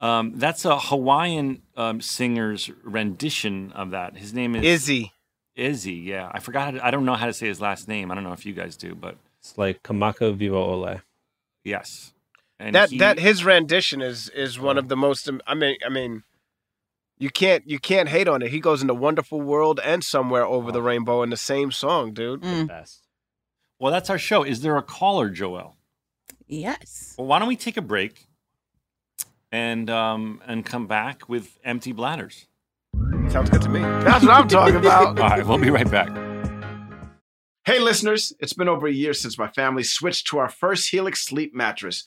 Um, that's a Hawaiian um, singer's rendition of that. His name is Izzy. Izzy. Yeah, I forgot. How to, I don't know how to say his last name. I don't know if you guys do, but it's like Kamaka Viva Ole. yes. And that he- that his rendition is is one of the most. I mean, I mean, you can't you can't hate on it. He goes into Wonderful World and Somewhere Over the Rainbow in the same song, dude. Mm. Best. Well, that's our show. Is there a caller, Joel? Yes. Well, why don't we take a break and um, and come back with empty bladders? Sounds good to me. That's what I'm talking [laughs] about. All right, we'll be right back. Hey, listeners, it's been over a year since my family switched to our first Helix sleep mattress.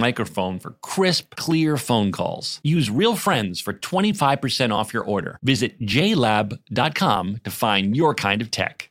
microphone for crisp, clear phone calls. Use Real Friends for 25% off your order. Visit jlab.com to find your kind of tech.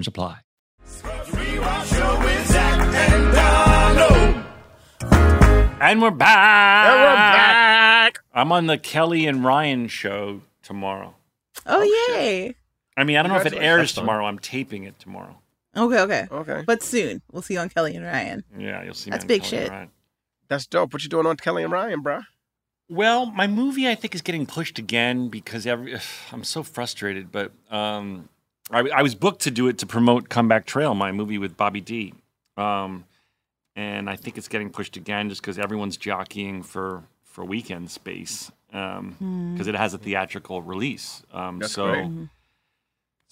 apply. And we're back. And we're back. I'm on the Kelly and Ryan show tomorrow. Oh, yay. I mean, I don't know if it airs tomorrow. I'm taping it tomorrow. Okay, okay. Okay. But soon. We'll see you on Kelly and Ryan. Yeah, you'll see. me That's big Kelly shit. That's dope. What you doing on Kelly and Ryan, bro? Well, my movie I think is getting pushed again because every [sighs] I'm so frustrated. But um, I, I was booked to do it to promote Comeback Trail, my movie with Bobby D. Um, and I think it's getting pushed again just because everyone's jockeying for for weekend space because Hmm. it has a theatrical release. Um, That's so. great.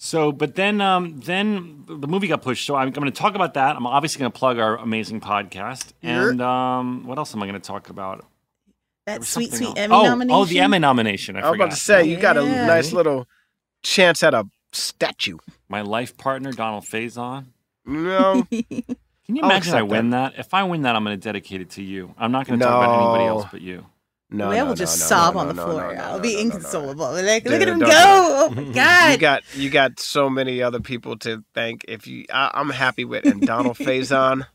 So, but then, um, then the movie got pushed. So I'm, I'm going to talk about that. I'm obviously going to plug our amazing podcast. And um, what else am I going to talk about? That sweet, sweet else. Emmy oh, nomination. Oh, the Emmy nomination. I, I was forgot. about to say you got a nice little chance at a statue. My life partner, Donald Faison. No, [laughs] Can you I'll imagine I accept win that. If I win that, I'm going to dedicate it to you. I'm not going to talk about anybody else but you. no, Leah no, will just no, no, sob no, on the no, floor. no, no, I'll be no, no, no. inconsolable. Like, look Dude, at him go! Oh my god! You god! got you got so many other people to thank. If you, I, I'm happy with and Donald [laughs] Faison.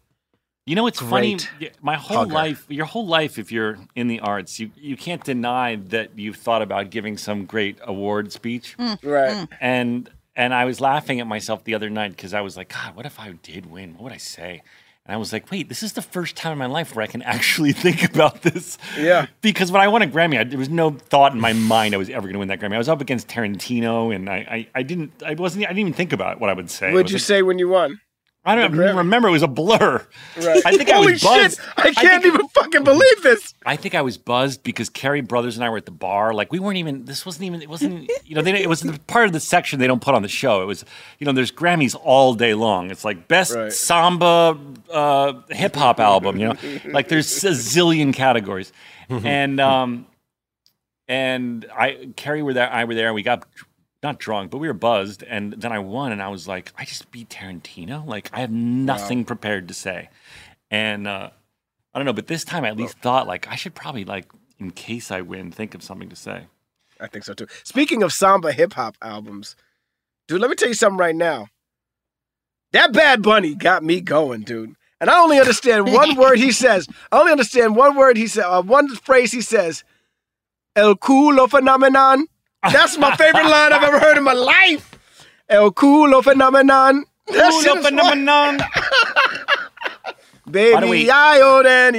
You know, it's funny. Great y- My whole hugger. life, your whole life, if you're in the arts, you, you can't deny that you've thought about giving some great award speech. Mm, right. Mm. And and I was laughing at myself the other night because I was like, God, what if I did win? What would I say? And I was like, wait, this is the first time in my life where I can actually [laughs] think about this. Yeah. Because when I won a Grammy, I, there was no thought in my mind I was ever going to win that Grammy. I was up against Tarantino, and I, I, I didn't, I wasn't, I didn't even think about what I would say. What'd you like, say when you won? I don't remember. It was a blur. Right. I think I was buzzed. shit! I can't think- even fucking believe this. I think I was buzzed because Carrie Brothers and I were at the bar. Like we weren't even. This wasn't even. It wasn't. You know, they, it was part of the section they don't put on the show. It was. You know, there's Grammys all day long. It's like best Right. samba uh, hip hop album. You know, like there's a zillion categories, [laughs] and um, and I Carrie were there. I were there. and We got not drunk, but we were buzzed. And then I won, and I was like, I just beat Tarantino. Like I have nothing prepared to say, and. uh I don't know, but this time I at least thought like I should probably like in case I win, think of something to say. I think so too. Speaking of samba hip hop albums, dude, let me tell you something right now. That Bad Bunny got me going, dude. And I only understand [laughs] one word he says. I only understand one word he said, uh, one phrase he says. El culo phenomenon. That's my favorite line I've ever heard in my life. El culo phenomenon. Culo phenomenon. Baby, I owe that.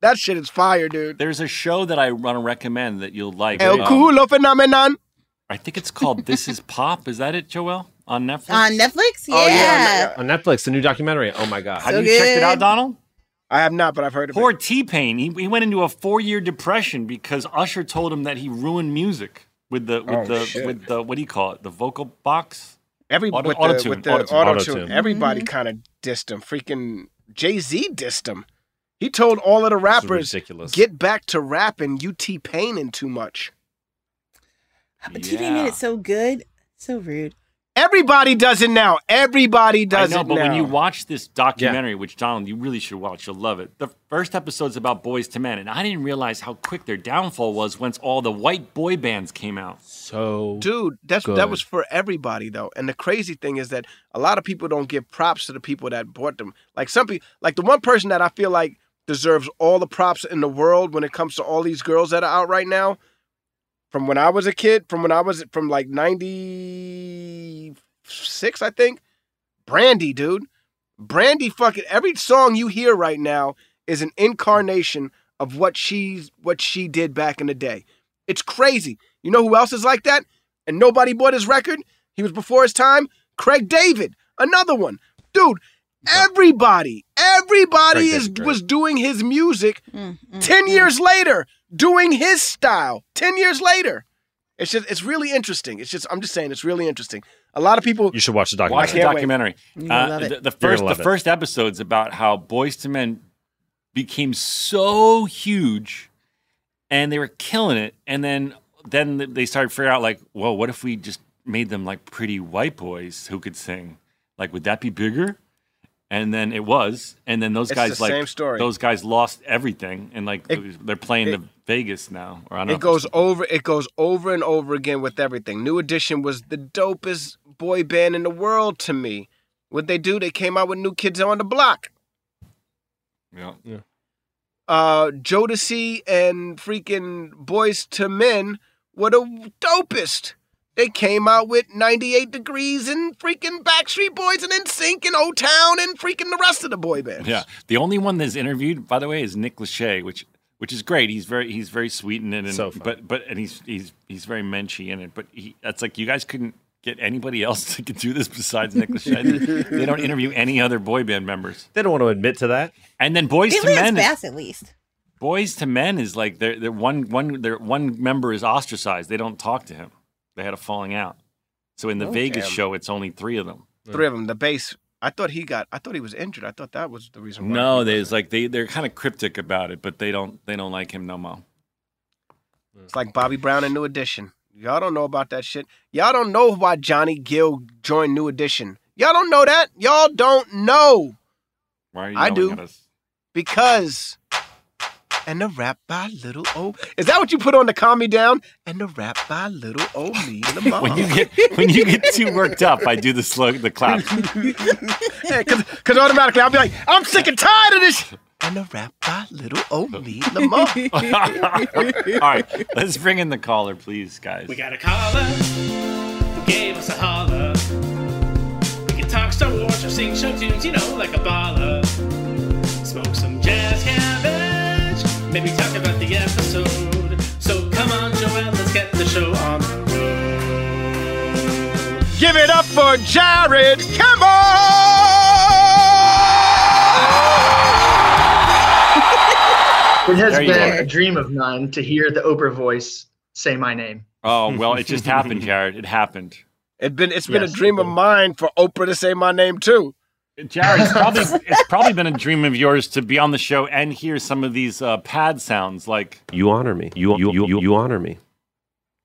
That shit is fire, dude. There's a show that I want to recommend that you'll like. El culo phenomenon. I think it's called This Is Pop. Is that it, Joel? On Netflix? On Netflix? Yeah. Oh, yeah. On Netflix, the new documentary. Oh my god. So Have you good. checked it out, Donald? I have not, but I've heard of Poor it. T Pain. He, he went into a four year depression because Usher told him that he ruined music with the with Oh, the shit. with the what do you call it? The vocal box. Every Auto- with the, auto-tune, with the auto-tune. auto-tune, Auto-tune. everybody mm-hmm. kind of dissed him. Freaking Jay Z dissed him. He told all of the rappers, ridiculous. "Get back to rapping. You T Paining too much." But TV made it so good. So rude. Everybody does it now. Everybody does I know, it but now. when you watch this documentary, which Donald, you really should watch, you'll love it. The first episode's about Boyz II Men, and I didn't realize how quick their downfall was once all the white boy bands came out. So Dude, that's good. that was for everybody though. And the crazy thing is that a lot of people don't give props to the people that bought them. Like some people, like the one person that I feel like deserves all the props in the world when it comes to all these girls that are out right now. From when I was a kid, from when I was from like 96, I think. Brandy, dude. Brandy fucking every song you hear right now is an incarnation of what she's what she did back in the day. It's crazy. You know who else is like that? And nobody bought his record? He was before his time? Craig David, another one. Dude, everybody, everybody Craig is David, was doing his music Mm, 10 years later, doing his style. 10 years later. It's just it's really interesting. It's just I'm just saying it's really interesting. A lot of people you should watch the documentary. Watch documentary. the documentary. Uh, love it. the, the first gonna the it. first episode's about how Boyz II Men became so huge, and they were killing it, and then then they started figuring out like, well, what if we just made them like pretty white boys who could sing? Like, would that be bigger? And then it was, and then those It's guys the like same story. those guys lost everything, and like It- they're playing it- the Vegas now. Or I don't know it if goes over it goes over and over again with everything. New Edition was the dopest boy band in the world to me. What they do, they came out with new kids on the block. Yeah, yeah. Uh Jodeci and freaking Boyz II Men were the dopest. They came out with 98 Degrees and freaking Backstreet Boys and NSYNC and O Town and freaking the rest of the boy bands. Yeah, the only one that's interviewed, by the way, is Nick Lachey, which which is great. He's very he's very sweet in it, and So fun. but but and he's he's he's very menschy in it. But he, that's like you guys couldn't get anybody else [laughs] to do this besides Nick Lachey. they don't interview any other boy band members. They don't want to admit to that. And then Boys They to Lance Men. is- at least. Boyz II Men is like they're, they're one one their one member is ostracized. They don't talk to him. They had a falling out. So in the Oh, Vegas damn. show, it's only three of them. Three of them. The bass. I thought he got. I thought he was injured. I thought that was the reason. Why No, there's like they they're kind of cryptic about it, but they don't they don't like him no more. It's like Bobby Brown and New Edition. Y'all don't know about that shit. Y'all don't know why Johnny Gill joined New Edition. Y'all don't know that. Y'all don't know Why are you I do. because. And the rap by little old. Is that what you put on to calm me down? And the rap by little old me in the mom. When you get when you get too worked up, I do the slow the clap. [laughs] Because automatically I'll be like, I'm sick and tired of this. And the rap by little old me in the mom. All right, let's bring in the caller, please, guys. We got a caller who gave us a holler. We can talk Star Wars or sing show tunes, you know, like a baller. Smoke some jazz cabbage, maybe talk about the episode. So come on, Joel, let's get the show on the road. Give it up for Jared It has There been go. a dream of mine to hear the Oprah voice say my name. Oh well, it just happened, Jared. It happened. It's been it's been Yes, a dream of mine for Oprah to say my name too. Jared, it's probably [laughs] it's probably been a dream of yours to be on the show and hear some of these uh, pad sounds. Like You honor me. You you you you honor me.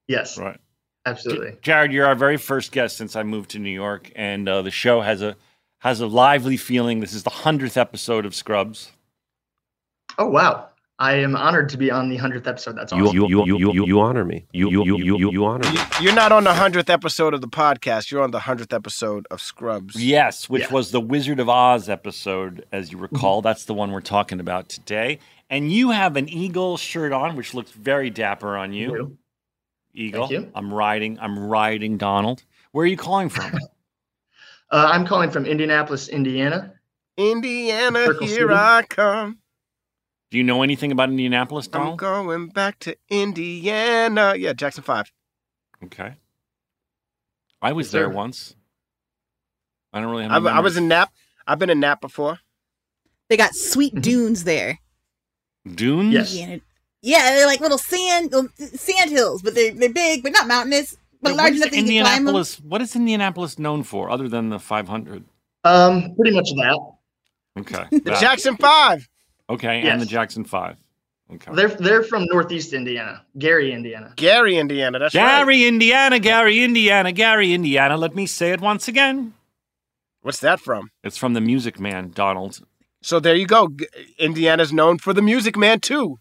Yes, right, absolutely. Jared, you're our very first guest since I moved to New York, and uh, the show has a has a lively feeling. This is the hundredth episode of Scrubs. Oh wow, I am honored to be on the hundredth episode. That's You awesome. you you you you you honor me. You you you you you you honor me. You're not on the hundredth episode of the podcast. You're on the hundredth episode of Scrubs. Yes, which Yeah. was the Wizard of Oz episode, as you recall. That's the one we're talking about today. And you have an eagle shirt on, which looks very dapper on you. You. Eagle. Thank you. I'm riding. I'm riding Donald. Where are you calling from? [laughs] Uh, I'm calling from Indianapolis, Indiana. Indiana, here City. I come. Do you know anything about Indianapolis, I'm going back to Indiana. Yeah, Jackson Five. Okay. I was Yes, there once. I don't really have. I, I was in Nap. I've been in Nap before. They got sweet dunes there. Dunes. Yes. Yeah, yeah, they're like little sand sand hills, but they're they're big, but not mountainous, but Yeah, large enough that climb them. Indianapolis? What is Indianapolis known for, other than the 500? Um, pretty much that. Okay. The [laughs] that. Jackson Five. Okay, and the Jackson Five. Okay. They're they're from Northeast Indiana, Gary, Indiana. Gary, Indiana. That's right. Gary, Indiana, Gary, Indiana, Gary, Indiana. Let me say it once again. What's that from? It's from the Music Man, Donald. So there you go. G- Indiana's known for the Music Man too.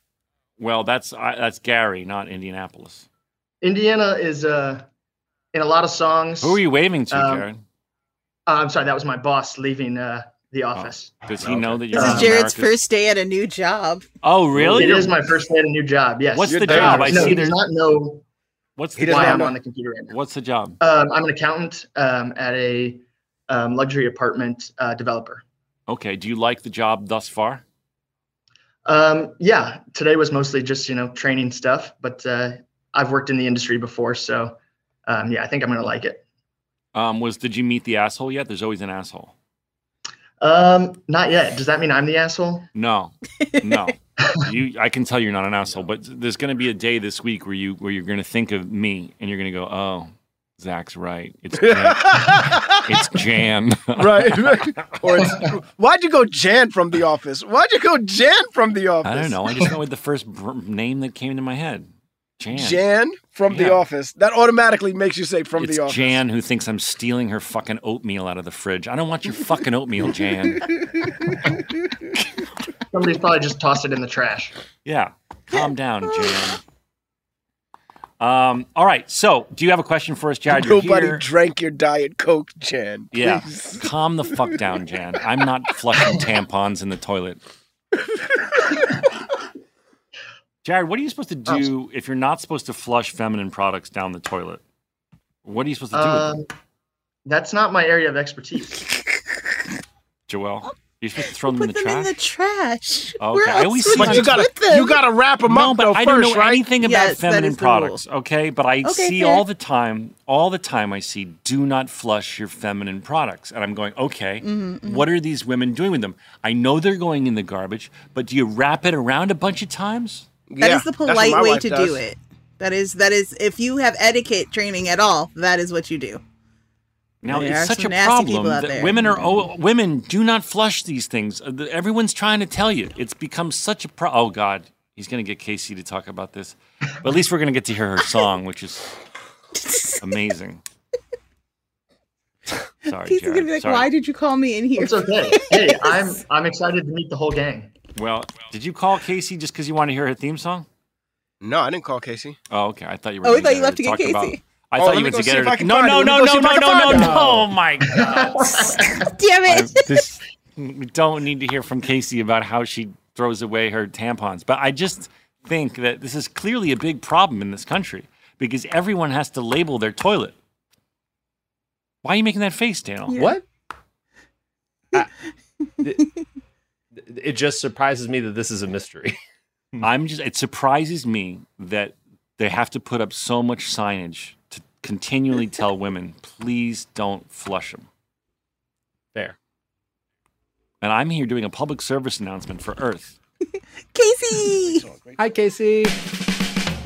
Well, that's uh, that's Gary, not Indianapolis. Indiana is uh in a lot of songs. Who are you waving to, Um, Jared? Uh, I'm sorry, that was my boss leaving uh, the office. Does he know that you're This is Jared's America's- first day at a new job. Oh, really? It is my first day at a new job. Yes. What's You're the job? I no, see he does there's. not know What's the why not I'm on the computer right now. What's the job? Um, I'm an accountant um, at a um, luxury apartment uh, developer. Okay. Do you like the job thus far? Um, yeah, today was mostly just you know training stuff, but uh, I've worked in the industry before, so um, yeah, I think I'm gonna like it. Um, was did you meet the asshole yet? There's always an asshole. Um, not yet. Does that mean I'm the asshole? No, no. [laughs] you, I can tell you're not an asshole, but there's going to be a day this week where you where you're going to think of me and you're going to go, "Oh, Zach's right. It's [laughs] Jan. it's Jan." right. [laughs] or it's, why'd you go Jan from The Office? Why'd you go Jan from The Office? I don't know. I just went with the first br- name that came into my head. Jan. Jan from The Office. That automatically makes you say from it's The Office. Jan who thinks I'm stealing her fucking oatmeal out of the fridge. I don't want your fucking oatmeal, Jan. [laughs] Somebody's probably just tossed it in the trash. Yeah, calm down, Jan. Um. All right. So, do you have a question for us, Jared? Nobody here. drank your Diet Coke, Jan. Yeah. Please. Calm the fuck down, Jan. I'm not flushing [laughs] tampons in the toilet. Jared, what are you supposed to do if you're not supposed to flush feminine products down the toilet? What are you supposed to do with them, Um, that's not my area of expertise. [laughs] Joelle? You're supposed to throw them in the Put them in the trash. Okay, Where I always would see But you gotta put them? you gotta wrap them no, up but though I first, don't know right? anything about Yes, feminine is the rule. products. Okay, but I Okay, see fair. all the time, all the time. I see do not flush your feminine products, and I'm going, okay, Mm-hmm, what are these women doing with them? I know they're going in the garbage, but do you wrap it around a bunch of times? That Yeah, is the polite way to does. do it. That is that is if you have etiquette training at all, that is what you do. Now There are it's such a problem that there. women are oh, women do not flush these things. Uh, Everyone's trying to tell you. It's become such a pro. Oh God, he's going to get CaCee to talk about this. But at least we're going to get to hear her song, which is amazing. [laughs] Sorry, He's Jared. gonna be like, Sorry. "Why did you call me in here?" It's okay. Hey, I'm [laughs] I'm excited to meet the whole gang. Well, did you call CaCee just because you wanted to hear her theme song? No, I didn't call CaCee. Oh, okay. I thought you were. Oh, we thought you left to get talk about- CaCee. I Oh, thought you me went to see get if her. I to- can No, no, no, no, go see if no, no, no, no! Oh my God! [laughs] Damn I- it! this, we don't need to hear from CaCee about how she throws away her tampons. But I just think that this is clearly a big problem in this country because everyone has to label their toilet. Why are you making that face, Daniel? What? [laughs] I- it, it just surprises me that this is a mystery. [laughs] Hmm. I'm just. It surprises me that they have to put up so much signage to continually tell women, please don't flush them. Fair. And I'm here doing a public service announcement for Earth. [laughs] CaCee. Hi, CaCee.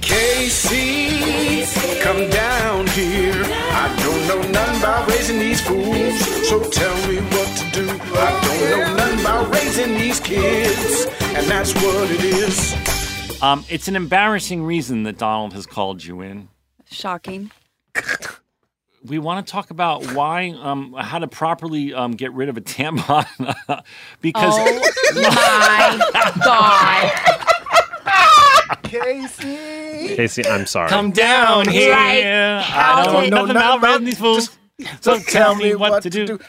CaCee, come down here. I don't know nothing about raising these fools, so tell me what to do. I don't know nothing about raising these kids, and that's what it is. Um, it's an embarrassing reason that Donald has called you in. Shocking. [laughs] We want to talk about why, um, how to properly um, get rid of a tampon, [laughs] because Oh my god. CaCee. CaCee, I'm sorry. come down here. Like, I don't know nothing about about- raising these fools. So tell me what to do.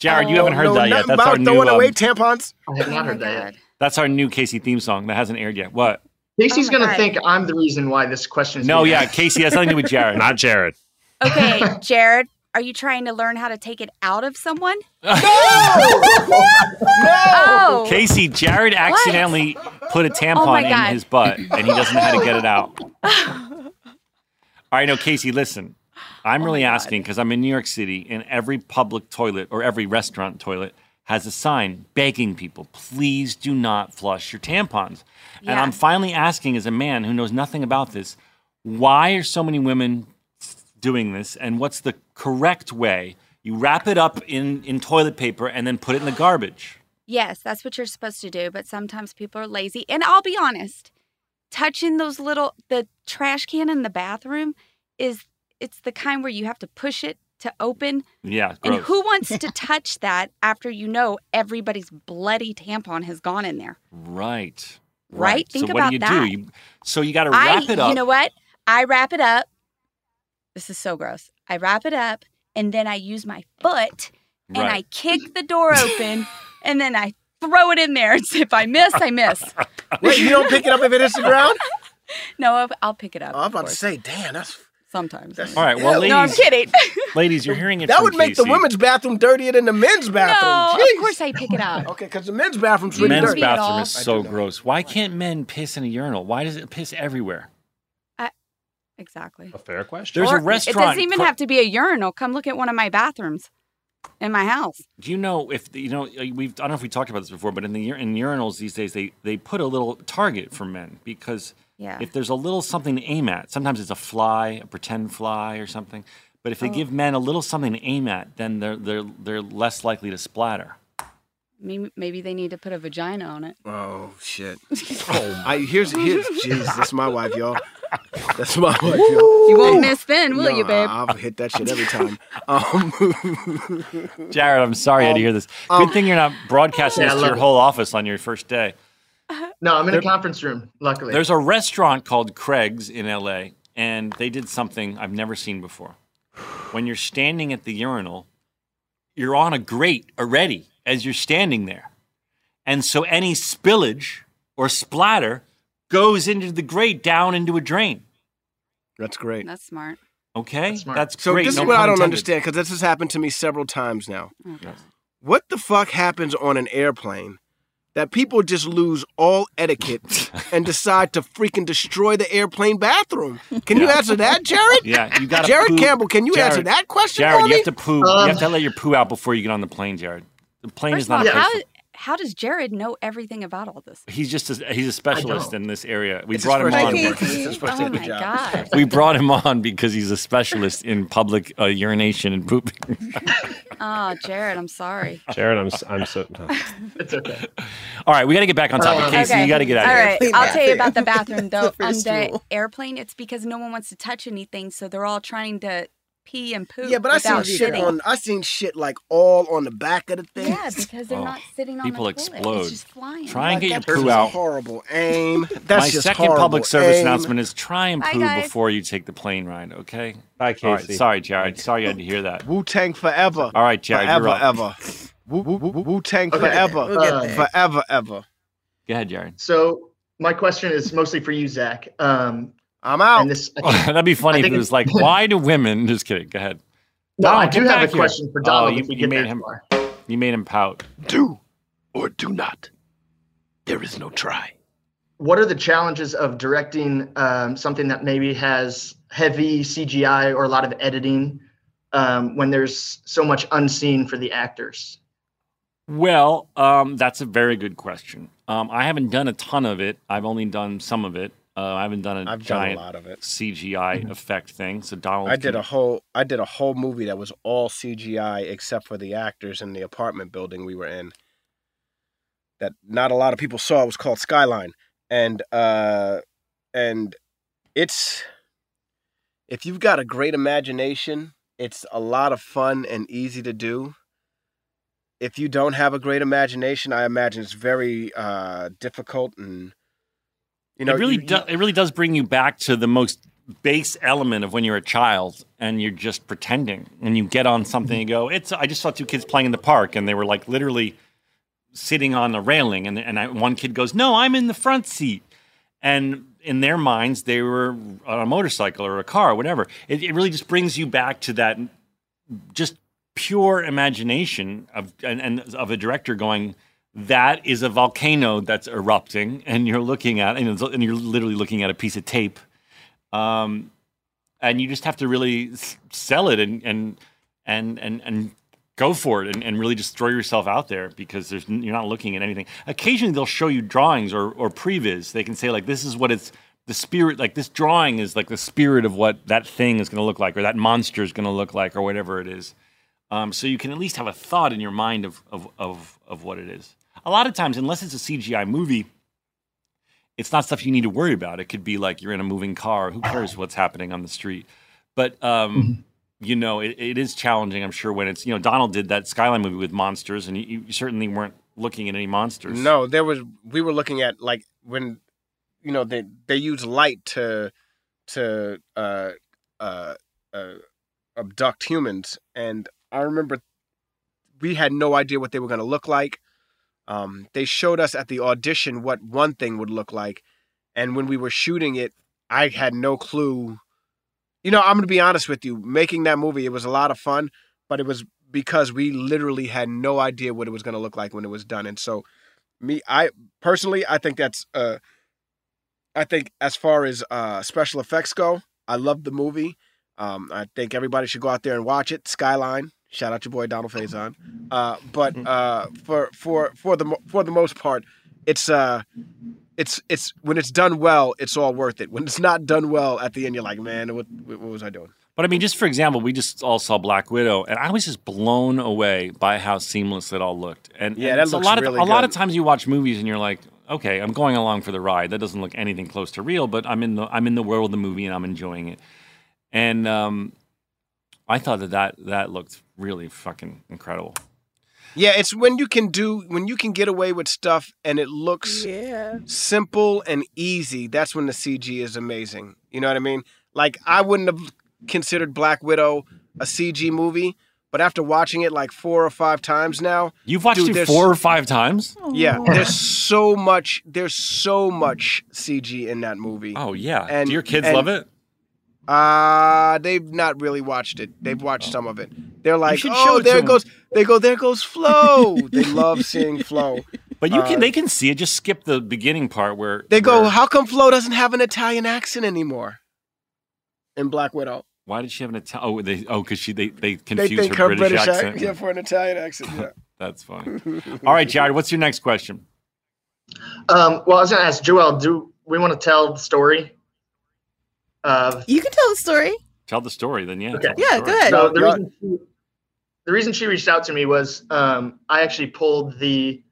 Jared, you haven't heard Know that yet. nothing That's our about new. throwing away Um, tampons. I have Oh not my heard that yet. That's our new CaCee theme song that hasn't aired yet. What? CaCee's Oh gonna God. think I'm the reason why this question is. No, yeah, asked. CaCee has nothing to do with Jared. [laughs] Not Jared. Okay, [laughs] Jared, are you trying to learn how to take it out of someone? [laughs] No. Oh. CaCee, Jared accidentally put a Oh tampon my in his butt and he doesn't know how to get it out. All right, no, CaCee, listen. I'm Oh really asking because I'm in New York City and every public toilet or every restaurant toilet has a sign begging people, please do not flush your tampons. And I'm finally asking, as a man who knows nothing about this, why are so many women doing this and what's the correct way? You wrap it up in, in toilet paper and then put it in the garbage. Yes, that's what you're supposed to do, but sometimes people are lazy. And I'll be honest, touching those little the trash can in the bathroom is it's the kind where you have to push it to open. Yeah, And who wants to [laughs] touch that after you know everybody's bloody tampon has gone in there? Right. Right? Think so what do you that. do? You, so you got to wrap I, it up. You know what? I wrap it up. This is so gross. I wrap it up and then I use my foot and I kick the [laughs] door open and then I throw it in there. [laughs] And if I miss, I miss. Wait, you don't pick it up if it hits the ground? No, I'll, I'll pick it up. Oh, I'm of about to say, damn, that's Sometimes. All right. Well, no, I'm ladies, kidding. [laughs] ladies, you're hearing it. that from would make the women's bathroom dirtier than the men's bathroom. no, Jeez. of course I pick it up. Okay, because the men's bathroom's really men's dirty. see it bathroom is so gross. Why can't men piss in a urinal? Why does it piss everywhere? Exactly. A fair question. There's Or a restaurant. It doesn't even cr- have to be a urinal. Come look at one of my bathrooms in my house. Do you know if you know uh, we've? I don't know if we talked about this before, but in the in urinals these days they they put a little target for men because Yeah. if there's a little something to aim at, sometimes it's a fly, a pretend fly or something. But if they Oh. give men a little something to aim at, then they're they're they're less likely to splatter. Maybe, maybe they need to put a vagina on it. Oh shit! [laughs] oh, I here's here's jeez, that's my wife, y'all. That's my wife, y'all. You won't miss then, will No, you, babe? I'll hit that shit every time. [laughs] Um, Jared, I'm sorry I had to hear this. Good um, thing you're not broadcasting Yeah, this to your it. whole office on your first day. No, I'm in There- a conference room. Luckily, There's a restaurant called Craig's in LA, and they did something I've never seen before. When you're standing at the urinal, you're on a grate already as you're standing there. And so any spillage or splatter goes into the grate down into a drain. that's great. That's smart. Okay? That's smart. That's So great. this no is what I don't intended. understand because this has happened to me several times now. Okay. what the fuck happens on an airplane that people just lose all etiquette [laughs] and decide to freaking destroy the airplane bathroom? Can you answer that, Jared? Yeah, you got Jared Campbell, can you answer that question Jared, for you me? have to poo. Um, you have to let your poo out before you get on the plane, Jared. The plane is not of a place. how, for- how does Jared know everything about all this? He's just a, he's a specialist in this area. We It's brought him on. day of work. It's his first day Oh my job. god. We brought him on because he's a specialist in public uh, urination and pooping. [laughs] Oh, Jared, I'm sorry. Jared, I'm s- I'm so. no. [laughs] It's okay. All right, we got to get back on topic. CaCee, you got to get out All of here. right, Clean I'll tell you about the bathroom. [laughs] bathroom though. The On the rule. airplane, it's because no one wants to touch anything, so they're all trying to pee and poop. Yeah, but I seen shit sitting. on I seen shit like all on the back of the thing. Yeah, because they're Oh, not sitting on people the toilet. explode. It's just flying. Try and Like, get your poo out. Horrible aim. [laughs] That's My just second horrible public service aim. announcement is try and poo before you take the plane ride, okay? Bye, All right, CaCee. sorry, Jared. Sorry you had to hear that. Wu Tang forever. All right, Jared, forever, you're up. ever. Wu Tang Okay. forever. We'll Uh. Forever, ever. Go ahead, Jared. So my question is mostly for you, Zach. Um, I'm out. and this, [laughs] That'd be funny I if it was like, [laughs] why do women? [laughs] Just kidding. Go ahead. no, I do have a here. question for Oh, Donald you- if we you get made him- far. You made him pout. Do or do not. There is no try. What are the challenges of directing um, something that maybe has heavy CGI or a lot of editing um, when there's so much unseen for the actors? Well, um, that's a very good question. Um, I haven't done a ton of it. I've only done some of it. Uh, I haven't done a I've done a giant lot of it. CGI effect thing. So Donald, I did a whole I did a whole movie that was all CGI except for the actors in the apartment building we were in. That not a lot of people saw. It was called Skyline. And uh and it's if you've got a great imagination, it's a lot of fun and easy to do. If you don't have a great imagination, I imagine it's very uh difficult and you know it really you- do, it really does bring you back to the most base element of when you're a child and you're just pretending and you get on something and go it's I just saw two kids playing in the park and they were like literally sitting on the railing and and I, one kid goes no I'm in the front seat. And in their minds they were on a motorcycle or a car or whatever. It, it really just brings you back to that just pure imagination of and, and of a director going that is a volcano that's erupting and you're looking at and, and you're literally looking at a piece of tape. Um, and you just have to really sell it and and and and, and go for it and, and really just throw yourself out there because there's you're not looking at anything. Occasionally they'll show you drawings or or previs. They can say like this is what it's the spirit like this drawing is like the spirit of what that thing is going to look like or that monster is going to look like or whatever it is. Um, so you can at least have a thought in your mind of, of, of, of what it is. A lot of times, unless it's a CGI movie, it's not stuff you need to worry about. It could be like you're in a moving car. Who cares what's happening on the street? But um, you know, it, it is challenging. I'm sure when it's you know Donald did that Skyline movie with monsters, and you, you certainly weren't looking at any monsters. No, there was. We were looking at like when, you know, they they use light to to uh, uh, uh, abduct humans, and I remember we had no idea what they were going to look like. Um, they showed us at the audition what one thing would look like, and when we were shooting it, I had no clue. You know, I'm to be honest with you. Making that movie, it was a lot of fun, but it was because we literally had no idea what it was to look like when it was done, and so me i personally i think that's uh i think as far as uh special effects go i love the movie um i think everybody should go out there and watch it skyline shout out your boy donald faison uh but uh for for for the for the most part it's uh it's it's when it's done well it's all worth it when it's not done well at the end you're like man what what was i doing But I mean, just for example, we just all saw Black Widow, and I was just blown away by how seamless it all looked. And Yeah, and that looks a lot of really a lot of times you watch movies and you're like, okay, I'm going along for the ride. That doesn't look anything close to real, but I'm in the I'm in the world of the movie and I'm enjoying it. And um, I thought that that that looked really fucking incredible. Yeah, it's when you can do when you can get away with stuff and it looks simple and easy. That's when the CG is amazing. You know what I mean? Like I wouldn't have considered Black Widow a CG movie, but after watching it like four or five times now, You've watched dude, it four or five times. Yeah, there's so much. There's so much CG in that movie. Oh yeah, And- do your kids and- love it? Uh they've not really watched it. They've watched some of it. They're like, should show oh, it there to 'em." goes. They go, there goes Flo. [laughs] they love seeing Flo. But you Uh, can they can see it. Just skip the beginning part where They go, where- how come Flo doesn't have an Italian accent anymore? In Black Widow, Why did she have an Italian? Oh, they oh because she they they they confuse think her, her British, ac- accent. yeah, for an Italian accent. [laughs] Yeah. That's funny. [laughs] All right, Jared, what's your next question? Um, well, I was gonna ask Joelle. Do we want to tell the story? Of You can tell the story. Tell the story, then. Yeah. Okay. the Yeah, story. go ahead. So the reason she, the reason she reached out to me was um, I actually pulled the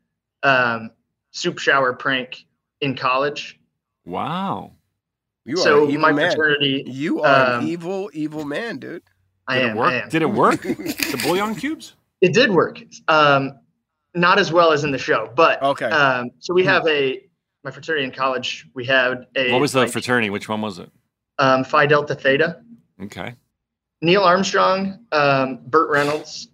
um, soup shower prank in college. Wow. You so are an evil my man. fraternity. You are um, an evil, evil man, dude. I Did am. it work? I am. Did it work? [laughs] the bouillon cubes? It did work. Um, not as well as in the show, but Okay. Um, so we have a my fraternity in college. We had a What was the like, fraternity? Which one was it? Um, Phi Delta Theta. Okay. Neil Armstrong, um, Burt Reynolds.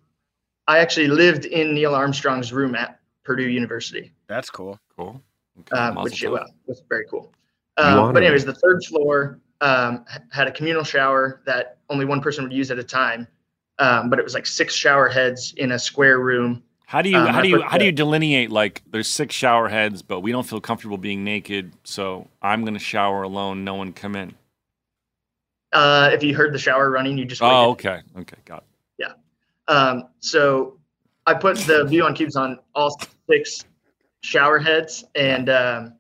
I actually lived in Neil Armstrong's room at Purdue University, That's cool. Cool. Okay. um, which tov. well, was very cool. Um, but me. anyways, the third floor um, had a communal shower that only one person would use at a time. Um, but it was like six shower heads in a square room. How do you Um, how do you how do you delineate like there's six shower heads, but we don't feel comfortable being naked, so I'm gonna shower alone. No one come in. Uh, if you heard the shower running, you just waited. Oh, okay, okay, got it. Um, so I put the bouillon cubes on all six shower heads and um,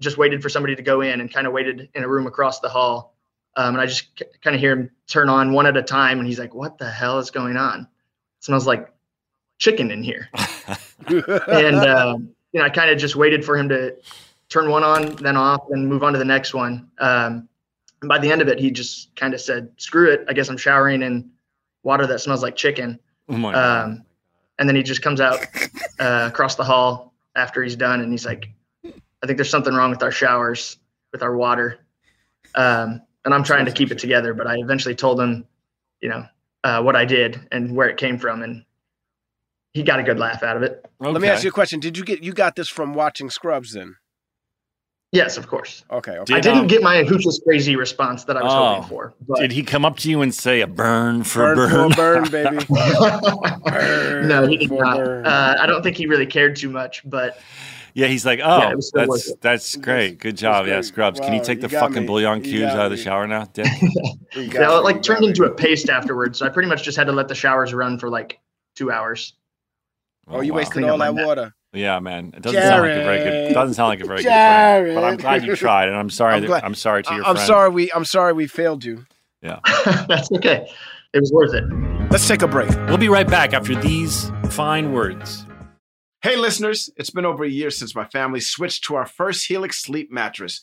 just waited for somebody to go in and kind of waited in a room across the hall. Um, and I just k- kind of hear him turn on one at a time. And he's like, what the hell is going on? It smells like chicken in here. [laughs] and, um, you know, I kind of just waited for him to turn one on, then off, and move on to the next one. Um, and by the end of it, he just kind of said, screw it. I guess I'm showering in water that smells like chicken. Oh my Um, and then he just comes out uh, across the hall after he's done, and he's like, "I think there's something wrong with our showers, with our water." Um, and I'm trying to keep it together, but I eventually told him, you know, uh, what I did and where it came from, and he got a good laugh out of it. Let me ask you a question. Did you get you got this from watching Scrubs then? Yes, of course. Okay. okay. I didn't get my "Who's crazy" response that I was Oh. hoping for. But Did he come up to you and say a burn for Burn burn? for a burn, [laughs] baby. [laughs] no, he did not. Uh, I don't think he really cared too much, but yeah, he's like, oh, it was still worth that's that's great. Good job, yeah, great. Scrubs. Can you take you the fucking me. bouillon cubes out of the shower now, [laughs] Dick? You yeah, it like turned into me. a paste afterwards. So I pretty much just had to let the showers run for like two hours. Oh, you wow. wasted all my that water. Yeah, man. It doesn't sound like a very good. Doesn't sound like a very good prank. But I'm glad you tried, and I'm sorry. I'm that, I'm sorry to your I- I'm friend. sorry we I'm sorry we failed you. Yeah, [laughs] that's okay. It was worth it. Let's take a break. We'll be right back after these fine words. Hey, listeners, it's been over a year since my family switched to our first Helix sleep mattress.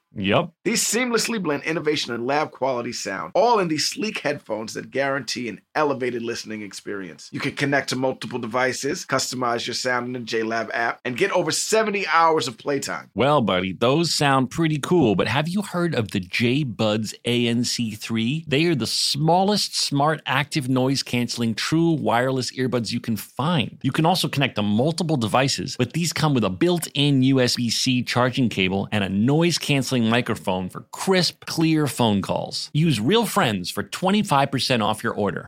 Yep. These seamlessly blend innovation and lab quality sound, all in these sleek headphones that guarantee an elevated listening experience. You can connect to multiple devices, customize your sound in the JLab app, and get over 70 hours of playtime. Well, buddy, those sound pretty cool, but have you heard of the JBuds ANC3? They are the smallest smart active noise canceling true wireless earbuds you can find. You can also connect to multiple devices, but these come with a built in USB C charging cable and a noise canceling microphone for crisp, clear phone calls. Use Real Friends for 25% off your order.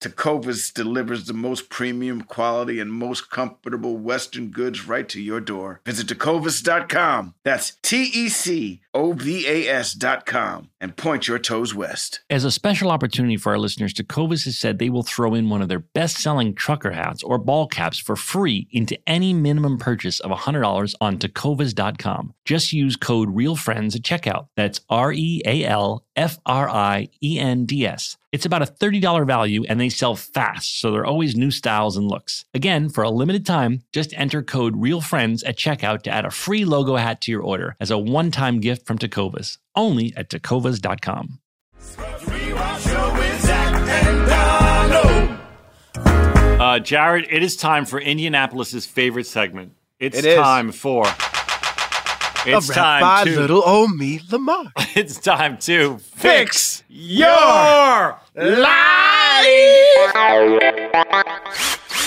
Tecovas delivers the most premium quality and most comfortable Western goods right to your door. Visit tecovas.com. That's T E C O V A S.com and point your toes west. As a special opportunity for our listeners, Tecovas has said they will throw in one of their best selling trucker hats or ball caps for free into any minimum purchase of $100 on tecovas.com. Just use code REALFRIENDS at checkout. That's R E A L F R I E N D S. It's about a $30 value and they sell fast, so there are always new styles and looks. Again, for a limited time, just enter code REALFRIENDS at checkout to add a free logo hat to your order as a one time gift from Tecovas, only at tecovas.com. Uh, Jared, it is time for Indianapolis's favorite segment. It's It is. time for. It's a time by to. little old me, Lamar. [laughs] It's time to Fix your life.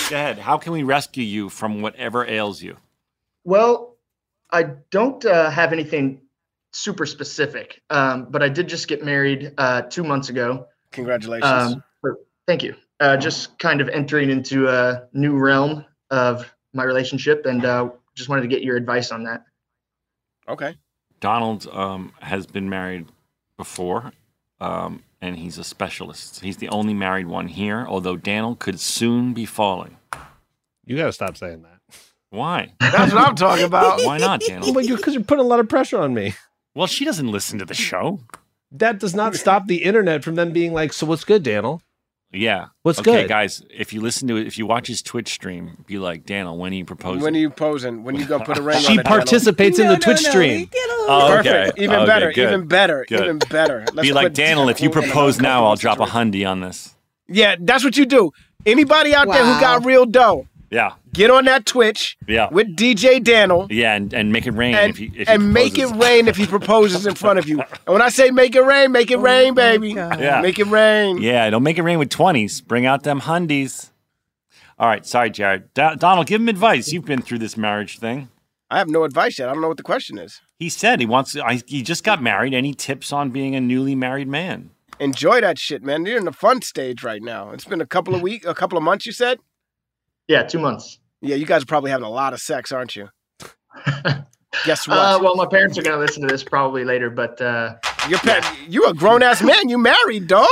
Go ahead. How can we rescue you from whatever ails you? Well, I don't uh, have anything super specific, um, but I did just get married uh, two months ago. Congratulations. Um, for- thank you. Uh, just kind of entering into a new realm of my relationship, and uh, just wanted to get your advice on that. Okay. Donald um, has been married before, um, and he's a specialist. He's the only married one here, although Daniel could soon be falling. You got to stop saying that. Why? That's what I'm talking about. Why not, Daniel? Well, because you're putting a lot of pressure on me. Well, she doesn't listen to the show. That does not stop the internet from them being like, "So what's good, Daniel?" Yeah. What's okay, good? guys? If you listen to it, if you watch his Twitch stream, be like, Daniel, when are you proposing? When are you posing? When you gonna put a [laughs] ring on She it, Daniel? participates in the no, Twitch no, stream. get Oh, okay. Perfect. Even Okay, better. good. Even better. Good. Even better. Let's be like, put Daniel, if you Tecova in an propose now, I'll drop a uncomfortable hundy on this. Yeah, that's what you do. Anybody out there who Wow. got real dough, Yeah. get on that Twitch Yeah. with DJ Daniel Yeah, and, and make it rain and, if you if he make it proposes. rain if he proposes in front of you. [laughs] And when I say make it rain, make it oh rain, baby. God. Yeah. Make it rain. Yeah, don't make it rain with 20s. Bring out them hundies. All right, sorry, Jared. Do- Donald, give him advice. You've been through this marriage thing. I have no advice yet. I don't know what the question is. He said he wants. I, he just got married. Any tips on being a newly married man? Enjoy that shit, man. You're in the fun stage right now. It's been a couple of weeks, a couple of months. You said. Yeah, two months. Yeah, you guys are probably having a lot of sex, aren't you? [laughs] Guess what? Uh, well, my parents are going to listen to this probably later, but uh, You're pa- you a grown ass man. You married, dog.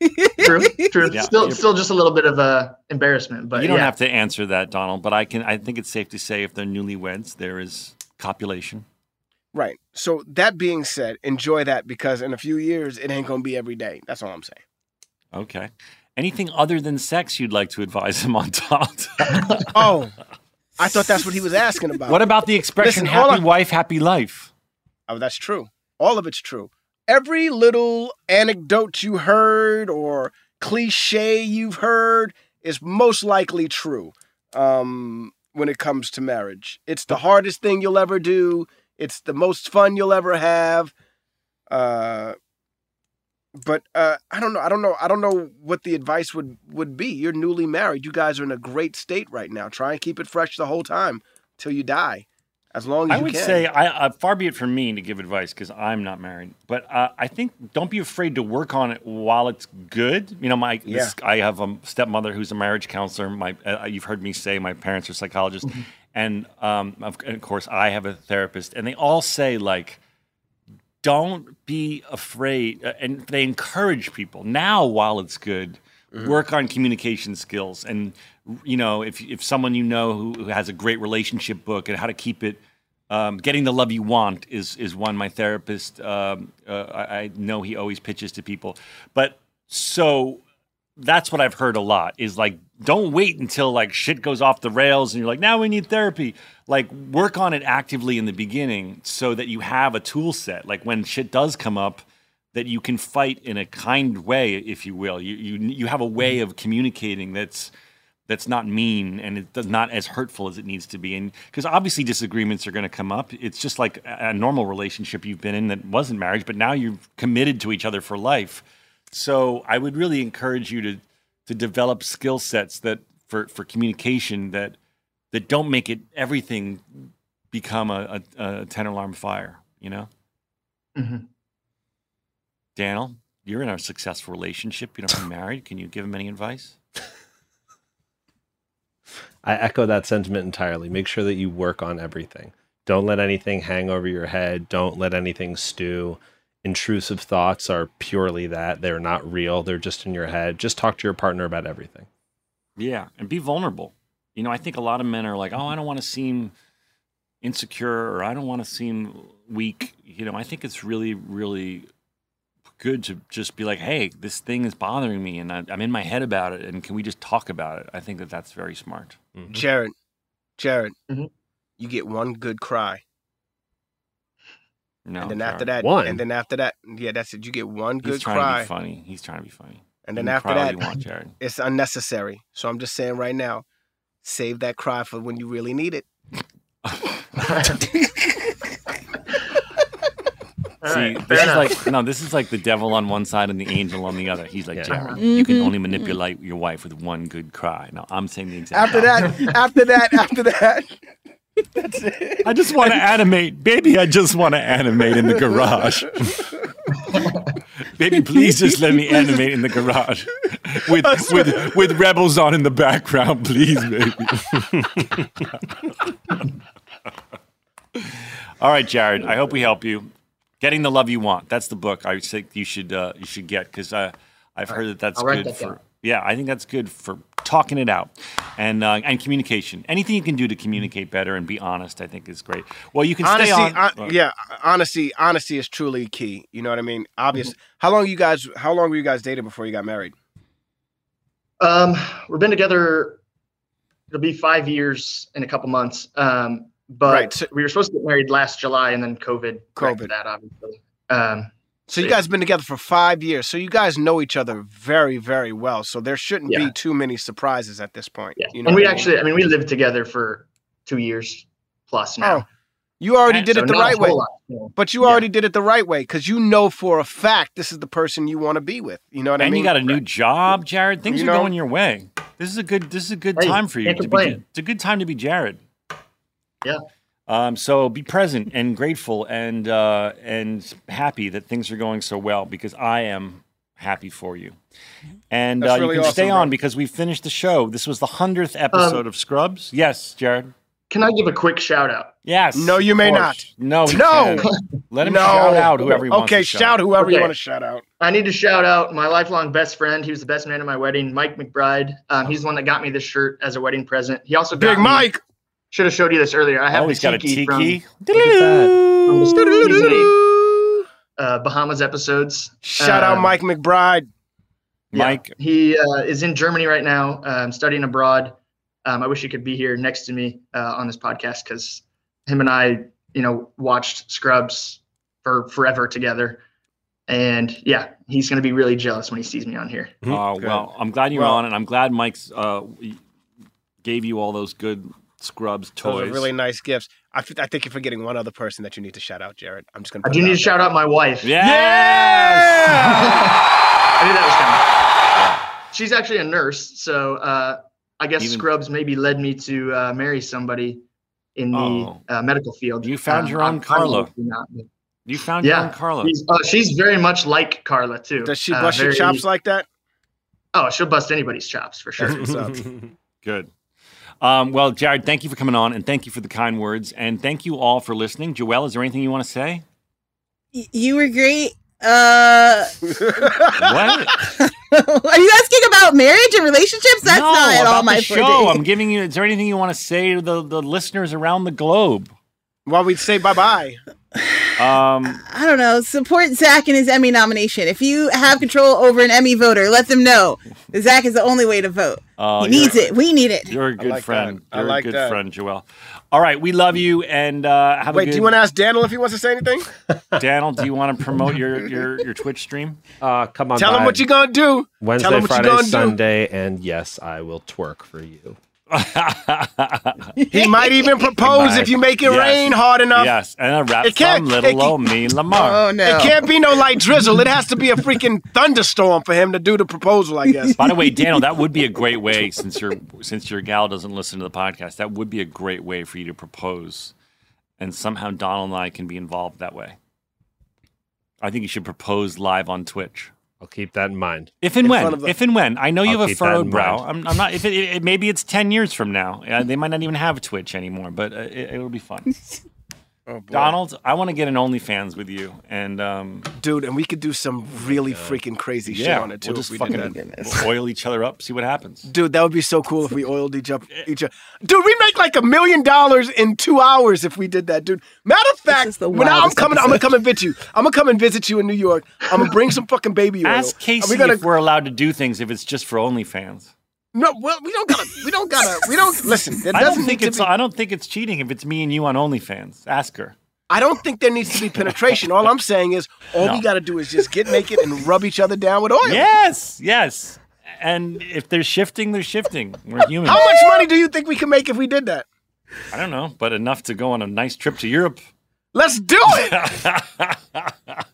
[laughs] true, true. Yeah, still, still just a little bit of uh, embarrassment, but you don't yeah. have to answer that, Donald. But I can. I think it's safe to say if they're newlyweds, there is copulation. Right. So that being said, enjoy that because in a few years it ain't gonna be every day. That's all I'm saying. Okay. Anything other than sex you'd like to advise him on, [laughs] Donald? Oh, I thought that's what he was asking about. what about the expression Listen, "happy I- wife, happy life"? Oh, that's true. All of it's true. Every little anecdote you heard or cliche you've heard is most likely true um, when it comes to marriage. It's the hardest thing you'll ever do. It's the most fun you'll ever have. Uh, but uh, I don't know. I don't know. I don't know what the advice would would be. You're newly married. You guys are in a great state right now. Try and keep it fresh the whole time till you die, as long as I you would can. say, I, uh, far be it from me to give advice because I'm not married, but uh, I think don't be afraid to work on it while it's good. You know, my this, I have a stepmother who's a marriage counselor. My uh, you've heard me say my parents are psychologists, and um, of, and of course I have a therapist, and they all say like don't be afraid uh, and they encourage people. Now while it's good work on communication skills. And you know if if someone you know who, who has a great relationship book and how to keep it um, getting the love you want is is one. My therapist um, uh, I, I know he always pitches to people. But so that's what I've heard a lot is like, don't wait until like shit goes off the rails and you're like, now we need therapy. Like, work on it actively in the beginning so that you have a tool set. Like, when shit does come up, that you can fight in a kind way, if you will. You you you have a way mm-hmm. of communicating that's that's not mean and it's not as hurtful as it needs to be. And because obviously disagreements are going to come up. It's just like a normal relationship you've been in that wasn't marriage, but now you're committed to each other for life. So I would really encourage you to to develop skill sets that for for communication that that don't make it everything become a, a, a ten alarm fire. You know, Mhm. Daniel, you're in a successful relationship. You don't married. Can you give him any advice? [laughs] I echo that sentiment entirely. Make sure that you work on everything. Don't let anything hang over your head. Don't let anything stew. Intrusive thoughts are purely that. They're not real. They're just in your head. Just talk to your partner about everything. Yeah, and be vulnerable. You know, I think a lot of men are like, "Oh, I don't want to seem insecure or I don't want to seem weak." You know, I think it's really really good to just be like, "Hey, this thing is bothering me and I, I'm in my head about it and can we just talk about it?" I think that that's very smart. Jared, Jared, Mm-hmm. you get one good cry. No. and then after Jared. that, and then after that, yeah, that's it. You get one good He's good trying cry. to be funny. He's trying to be funny. And then You after that, you want, Jared. [laughs] it's unnecessary. So I'm just saying right now, save that cry for when you really need it. [laughs] See, right, this fair is enough. like no, this is like the devil on one side and the angel on the other. He's like, Jared, Mhm. you can only manipulate your wife with one good cry. No, I'm saying the exact After opposite. that, after that, after that, [laughs] that's it. I just want to animate, baby. I just want to animate in the garage. baby, please just let me animate in the garage with with with rebels on in the background, please, baby. All right, Jared. I hope we help you. Getting the love you want. That's the book I think you should uh, you should get because uh, I've heard that that's good that for. Down. Yeah, I think that's good for talking it out and uh, and communication. Anything you can do to communicate better and be honest, I think is great. Well, you can honesty, stay on. hon- yeah, honesty, honesty is truly key. You know what I mean? Obvious. How long you guys? How long were you guys dating before you got married? Um, we've been together. It'll be five years in a couple months. Um, but Right, we were supposed to get married last July, and then COVID. COVID. That obviously. Um, So you guys been together for five years. So you guys know each other very, very well. So there shouldn't Yeah. be too many surprises at this point. yeah. You know and we I mean? actually, I mean, we lived together for two years plus now. Oh, you already And did so it the right way. lot, you know. But you already did it the right way because you know for a fact this is the person you want to be with. You know what I mean? and you got a new job, Jared. Things You are know- going your way. This is a good. This is a good Hey, time for you. To be, it's a good time to be Jared. Yeah. Um, so be present and grateful and uh, and happy that things are going so well because I am happy for you. And uh, really you can stay awesome, bro. on because we finished the show. This was the hundredth episode Um, of Scrubs. Yes, Jared. Can I give a quick shout out? Yes. No, you may not. No. No. can't. Let him No. shout out whoever he wants. Okay, to shout whoever you want to shout out. I need to shout out my lifelong best friend. He was the best man at my wedding, Mike McBride. Um, he's the one that got me this shirt as a wedding present. He also got Big me- Mike. Should have showed you this earlier. I have Oh, the he's got a tiki, tiki. from, from the uh, Bahamas episodes. Shout out Um, Mike McBride. Yeah. Mike. He uh, is in Germany right now, um, studying abroad. Um, I wish he could be here next to me uh, on this podcast because him and I, you know, watched Scrubs for forever together. And yeah, he's going to be really jealous when he sees me on here. Uh, well, I'm glad you're Well- on, and I'm glad Mike's uh, gave you all those good Scrubs Those toys. are really nice gifts. I, f- I think you're forgetting one other person that you need to shout out, Jared. I'm just gonna. I do it need out to shout out my wife. Yes. [laughs] I knew that was coming. She's actually a nurse, so uh, I guess Even- Scrubs maybe led me to uh, marry somebody in the Oh. uh, medical field. You found your own I'm- I'm Carla. not, You found your Yeah, own Carla. She's, uh, she's very much like Carla too. Does she Uh, bust your chops like that? Oh, she'll bust anybody's chops for sure. That's what's up. [laughs] Good. Um, well, Jared, thank you for coming on and thank you for the kind words. And thank you all for listening. Joelle, is there anything you want to say? Y- You were great. Uh, [laughs] What? [laughs] are you asking about marriage and relationships? That's no, not at about all my the show. forte. I'm giving you. Is there anything you want to say to the, the listeners around the globe? Well, we'd say bye bye. Um, [sighs] I don't know. Support Zach in his Emmy nomination. If you have control over an Emmy voter, let them know. Zach is the only way to vote. uh, he needs it. We need it. You're a good like friend. that. I You're like a good that. friend, Joelle. All right, we love you and uh, have Wait, a good. do you want to ask Daniel if he wants to say anything? [laughs] Daniel, do you want to promote your, your, your Twitch stream? Uh, come on. Tell him what you gonna do. Wednesday, Tell him what you Friday, gonna do. Sunday, and yes, I will twerk for you. [laughs] He might even propose if you make it Yes. rain hard enough. Yes, and a rap It can't- from little it- old me Lamar. Oh no. It can't be no light drizzle. It has to be a freaking thunderstorm for him to do the proposal, I guess. By the way, Daniel, that would be a great way since your since your gal doesn't listen to the podcast. That would be a great way for you to propose, and somehow Donald and I can be involved that way. I think you should propose live on Twitch. I'll keep that in mind. If and In when, the- if and when, I know you I'll have a keep furrowed brow. I'm, I'm not. If it, it, maybe it's ten years from now, uh, they might not even have Twitch anymore. But uh, it, it'll be fun. [laughs] Oh. Donald, I want to get an OnlyFans with you, and um, Dude, and we could do some really freaking crazy shit on it too. we'll if just we fucking did that. oil each other up, see what happens. Dude, that would be so cool if we oiled each up each other. Dude, we make like a million dollars in two hours if we did that, dude. Matter of fact, is when I'm wildest coming, I'm gonna come and visit you. I'm gonna come and visit you in New York. I'm gonna bring some fucking baby [laughs] oil. Ask CaCee we gotta, if we're allowed to do things if it's just for OnlyFans. No, well, we don't gotta. We don't gotta. We don't listen. [laughs] I don't think it's. be, I don't think it's cheating if it's me and you on OnlyFans. Ask her. I don't think there needs to be penetration. All I'm saying is, all No. we gotta do is just get naked and rub each other down with oil. Yes, yes. And if they're shifting, they're shifting. We're human. How much money do you think we can make if we did that? I don't know, but enough to go on a nice trip to Europe. Let's do it. [laughs]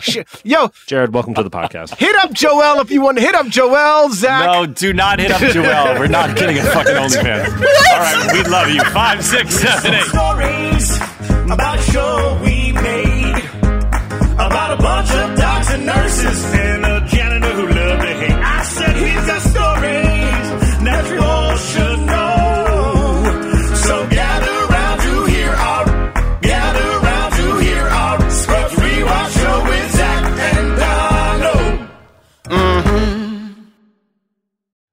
Shit. Yo, Jared, welcome to the podcast. hit up Joelle if you want to hit up Joelle, Zach. No, do not hit up Joelle. We're not getting a fucking OnlyFans. All right, we love you. Five, six, seven, eight. Stories about a show we made. About a bunch of docs and nurses and a